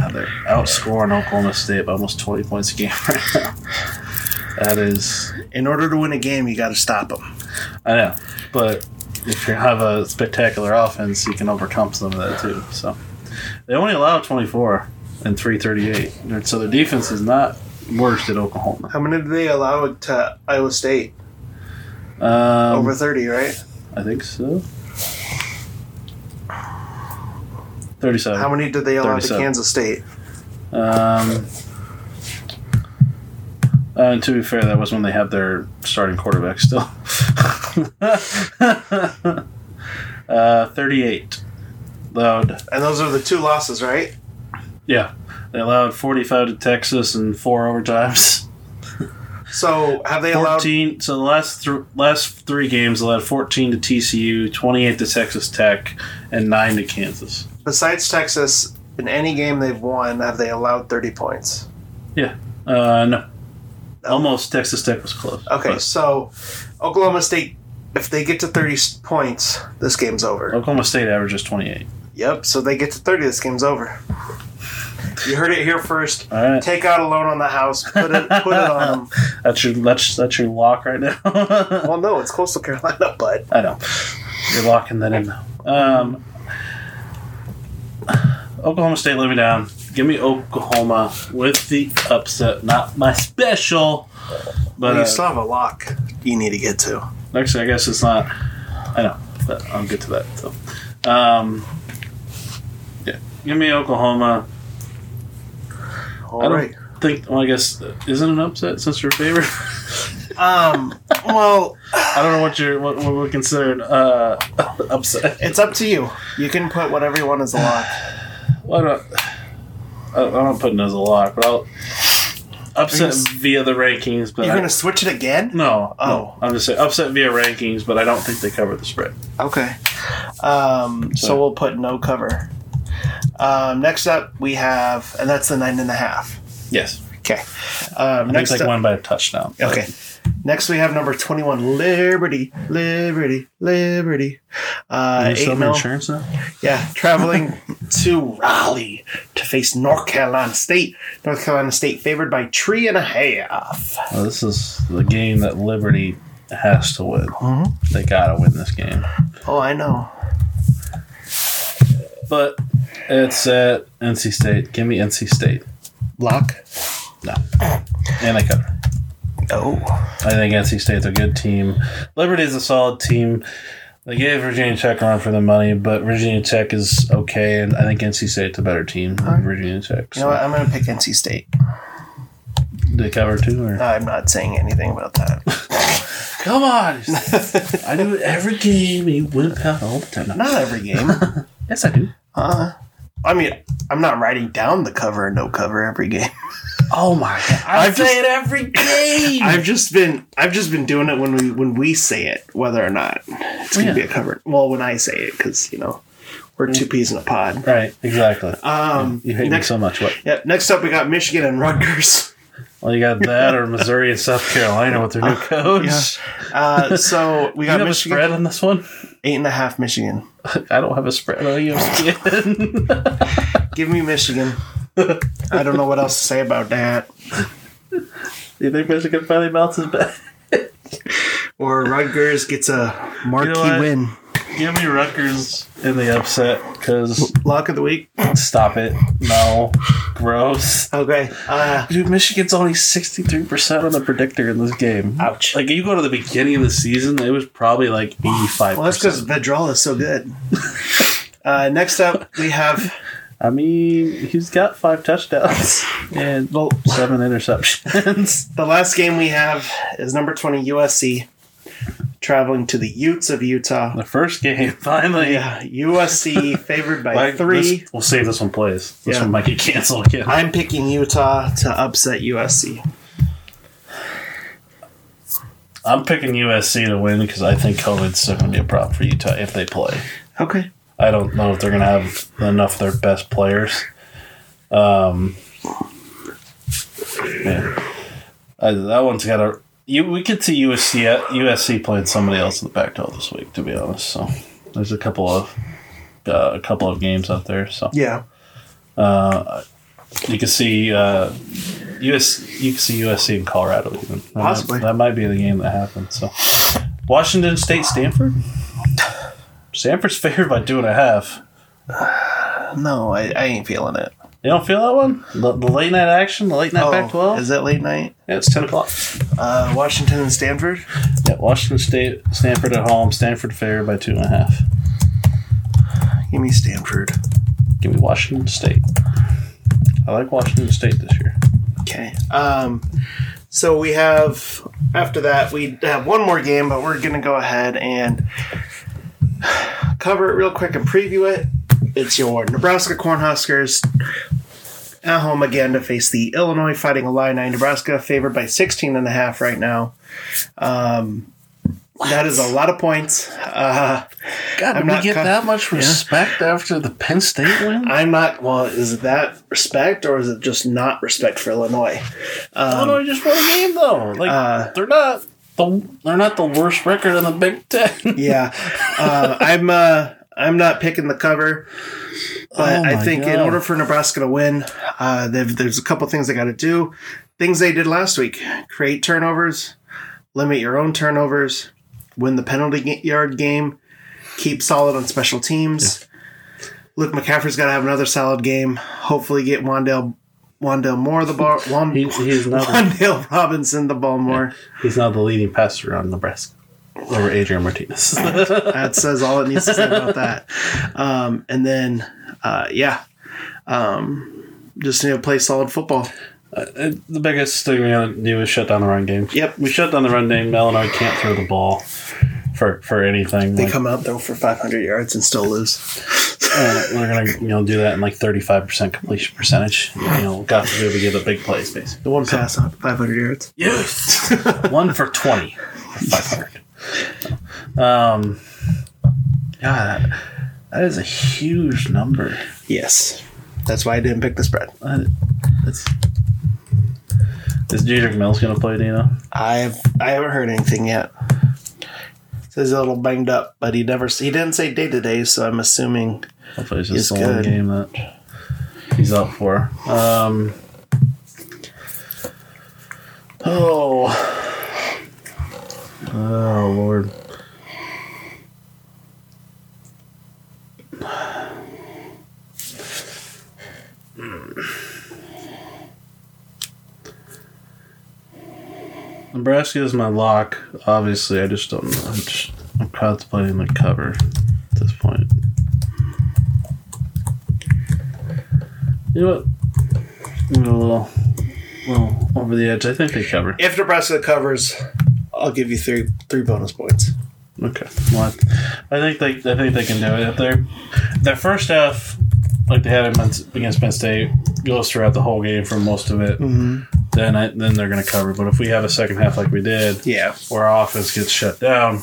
Uh, they're outscoring Oklahoma State by almost twenty points a game right now. That is, In order to win a game, you got to stop them. I know, but if you have a spectacular offense, you can overcome some of that too. So they only allow twenty four and three thirty eight, so their defense is not worst at Oklahoma. How many did they allow to Iowa State? Um, Over 30, right? I think so. Thirty-seven. How many did they allow to 37. Kansas State? Um, uh, and to be fair, that was when they had their starting quarterback still. uh, 38. Allowed, And those are the two losses, right? yeah. They allowed 45 to Texas and four overtimes. So have they allowed 14. So the last th- last three games allowed 14 to TCU, 28 to Texas Tech, and nine to Kansas. besides Texas in any game they've won? Have they allowed 30 points? Yeah. Uh, no. Almost Texas Tech was close. Okay, but so Oklahoma State, if they get to 30 points, this game's over. Oklahoma State averages 28. Yep, so they get to 30, this game's over. You heard it here first. All right. Take out a loan on the house, put it put it on them. That's your that's that's your lock right now. Well, no, it's Coastal Carolina, but I know. You're locking that in now. Um, Oklahoma State, let me down. Give me Oklahoma with the upset. Not my special, but you uh, still have a lock you need to get to. actually, I guess it's not. I know, but I'll get to that. So, um, yeah, give me Oklahoma. All I don't right. think. Well, I guess isn't an upset since your favorite. Um. Well, I don't know what you're what, what we consider uh, upset. it's up to you. You can put whatever you want as a lock. Why don't I, I'm not putting it as a lock, but I'll upset s- via the rankings. But You're I- gonna switch it again? no, Oh. no, I'm just saying upset via rankings, but I don't think they cover the spread. Okay. Um. So So- we'll put no cover. Um. Next up, we have, and that's the nine and a half. Yes, Okay. Um. Next like up, one by a touchdown. but- Okay. Next, we have number 21, Liberty, Liberty, Liberty. Uh, you eight mil. insurance now? Yeah, traveling to Raleigh to face North Carolina State. North Carolina State favored by three and a half. Well, this is the game that Liberty has to win. Mhm. They gotta win this game, Oh, I know. but it's at NC State. Give me NC State, Lock? no, and they cover. No. I think NC State's a good team. Liberty's a solid team. They gave Virginia Tech a run for the money, but Virginia Tech is okay, and I think NC State's a better team than Alright. Virginia Tech. You know what? I'm going to pick NC State. they cover too, or I'm not saying anything about that. come on! I do it every game, you win out all the time. Not every game. Yes, I do. Uh, I mean, I'm not writing down the cover and no cover every game. Oh my god! I I've say just- it every game. I've just been I've just been doing it when we when we say it, whether or not it's gonna Yeah. be a cover. Well, when I say it, because you know we're two peas in a pod. right, exactly. Um, you hate next, me so much. What? yeah, next up we got Michigan and Rutgers. Well, you got that or Missouri and South Carolina with their new coach. Yeah. Uh, so we You got a Michigan spread on this one? eight and a half. Michigan. I don't have a spread on ESPN. Give me Michigan. I don't know what else to say about that. you think Michigan finally bounces back? Or Rutgers gets a marquee what? win. Give me Rutgers in the upset because Lock of the week. stop it. No. Gross. Okay. Uh, Dude, Michigan's only 63% on the predictor in this game. Ouch. Like, you go to the beginning of the season, it was probably like 85%. well, that's because Vedral is so good. uh, next up, we have I mean, he's got five touchdowns and well, seven interceptions. the last game we have is number 20 USC traveling to the Utes of Utah. the first game, finally. Yeah, USC favored by Like, three. this- we'll save this one plays. This Yeah. one might get canceled again. I'm picking Utah to upset USC. I'm picking USC to win because I think COVID's still going to be a problem for Utah if they play. Okay. I don't know if they're going to have enough of their best players. Um, man, I, that one's got a. You, we could see USC USC playing somebody else in the Pac-12 this week. To be honest, so there's a couple of uh, a couple of games out there. So Yeah. uh, you can see uh, US. You can see USC in Colorado even. That might- Possibly. that might be the game that happens. So Washington State, Stanford. Stanford's favored by two and a half. No, I, I ain't feeling it. You don't feel that one? The, the late night action, the late night Pac-12. Oh, is that late night? yeah, it's ten o'clock. Uh, Washington and Stanford. Yeah, Washington State, Stanford at home. Stanford favored by two and a half. Give me Stanford. Give me Washington State. I like Washington State this year. Okay. Um, so we have after that we have one more game, but we're gonna go ahead and cover it real quick and preview it. It's your Nebraska Cornhuskers at home again to face the Illinois Fighting Illini. Nebraska favored by 16 and a half right now. Um, that is a lot of points. Uh, God, I'm did we get that much respect after the Penn State win? I'm not. Well, is it that respect or is it just not respect for Illinois? Illinois just won a game though. Like uh, they're not the they're not the worst record in the Big Ten. Yeah, uh, I'm. Uh, I'm not picking the cover, but Oh I think in order for Nebraska to win, uh, there's a couple things they got to do. Things they did last week: create turnovers, limit your own turnovers, win the penalty yard game, keep solid on special teams. Luke McCaffrey's got to have another solid game. Hopefully, get Wan'Dale Wan'Dale Moore the ball. Wand, He, he's not the, Robinson the ball more. he's not the leading passer on Nebraska over Adrian Martinez. that says all it needs to say about that. Um, and then, uh, yeah, um, just need to play solid football. Uh, the biggest thing we gotta do is shut down the run game. Yep. we shut down the run game. Illinois can't throw the ball for for anything. They Like, come out though for 500 yards and still lose. uh, we're gonna you know do that in like thirty five percent completion percentage. You know, got to be able to get a big plays, basically. The one pass on 500 yards. Yes, one for twenty, five hundred. Um, yeah, that, that is a huge number. Yes, that's why I didn't pick the spread. That's, is Dedrick Mills gonna play? Do you know? I've I haven't heard anything yet. Says he's a little banged up, but he never he didn't say day to day, so I'm assuming Hopefully, it's He's just the one good. game that he's up for. Um, oh, oh Lord. Nebraska is my lock. Obviously, I just don't know. I'm just I'm contemplating the cover at this point. You know what? I'm a little, little over the edge. I think they cover. if Nebraska covers, I'll give you three three bonus points. Okay. Well, I think they, I think they can do it. If they're their first half, like they had against against Penn State, goes throughout the whole game for most of it, mm-hmm. then I, then they're going to cover. But if we have a second half like we did, Yeah, where our offense gets shut down,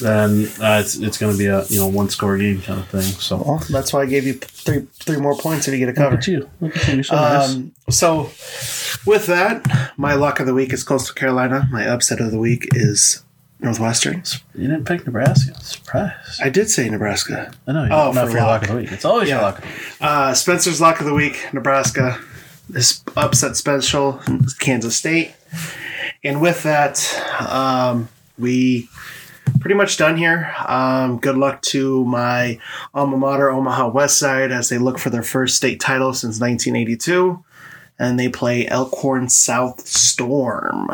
then uh, it's it's going to be a you know one score game kind of thing. So Well, that's why I gave you three three more points if you get a look cover. at you, look at you, so nice. Um, so, with that, my luck of the week is Coastal Carolina. My upset of the week is Northwestern. You didn't pick Nebraska. Surprise! I did say Nebraska. I know. Oh, not for for your luck. luck of the week. It's always Yeah. your luck. Of the week. Uh, Spencer's luck of the week, Nebraska. This upset special, Kansas State. And with that, um, we pretty much done here. Um, good luck to my alma mater, Omaha Westside, as they look for their first state title since 1982. And they play Elkhorn South Storm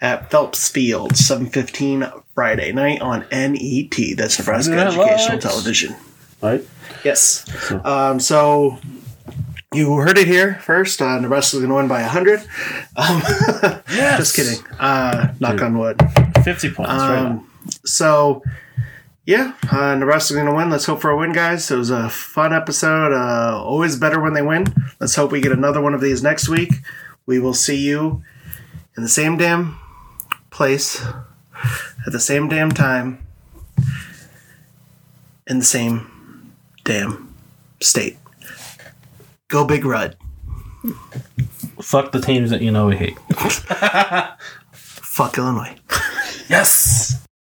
at Phelps Field, 7.15 Friday night on NET. That's Nebraska Educational. Television. Right? Yes. Um, so you heard it here first. Uh, Nebraska's going to win by 100. Um, Yes. Just kidding. Uh, knock on wood. Fifty points. right on. Um, so, yeah, uh, Nebraska's going to win. Let's hope for a win, guys. It was a fun episode. Uh, always better when they win. Let's hope we get another one of these next week. We will see you in the same damn place at the same damn time in the same damn state. Go Big Red. Fuck the teams that you know we hate. Fuck Illinois. Yes.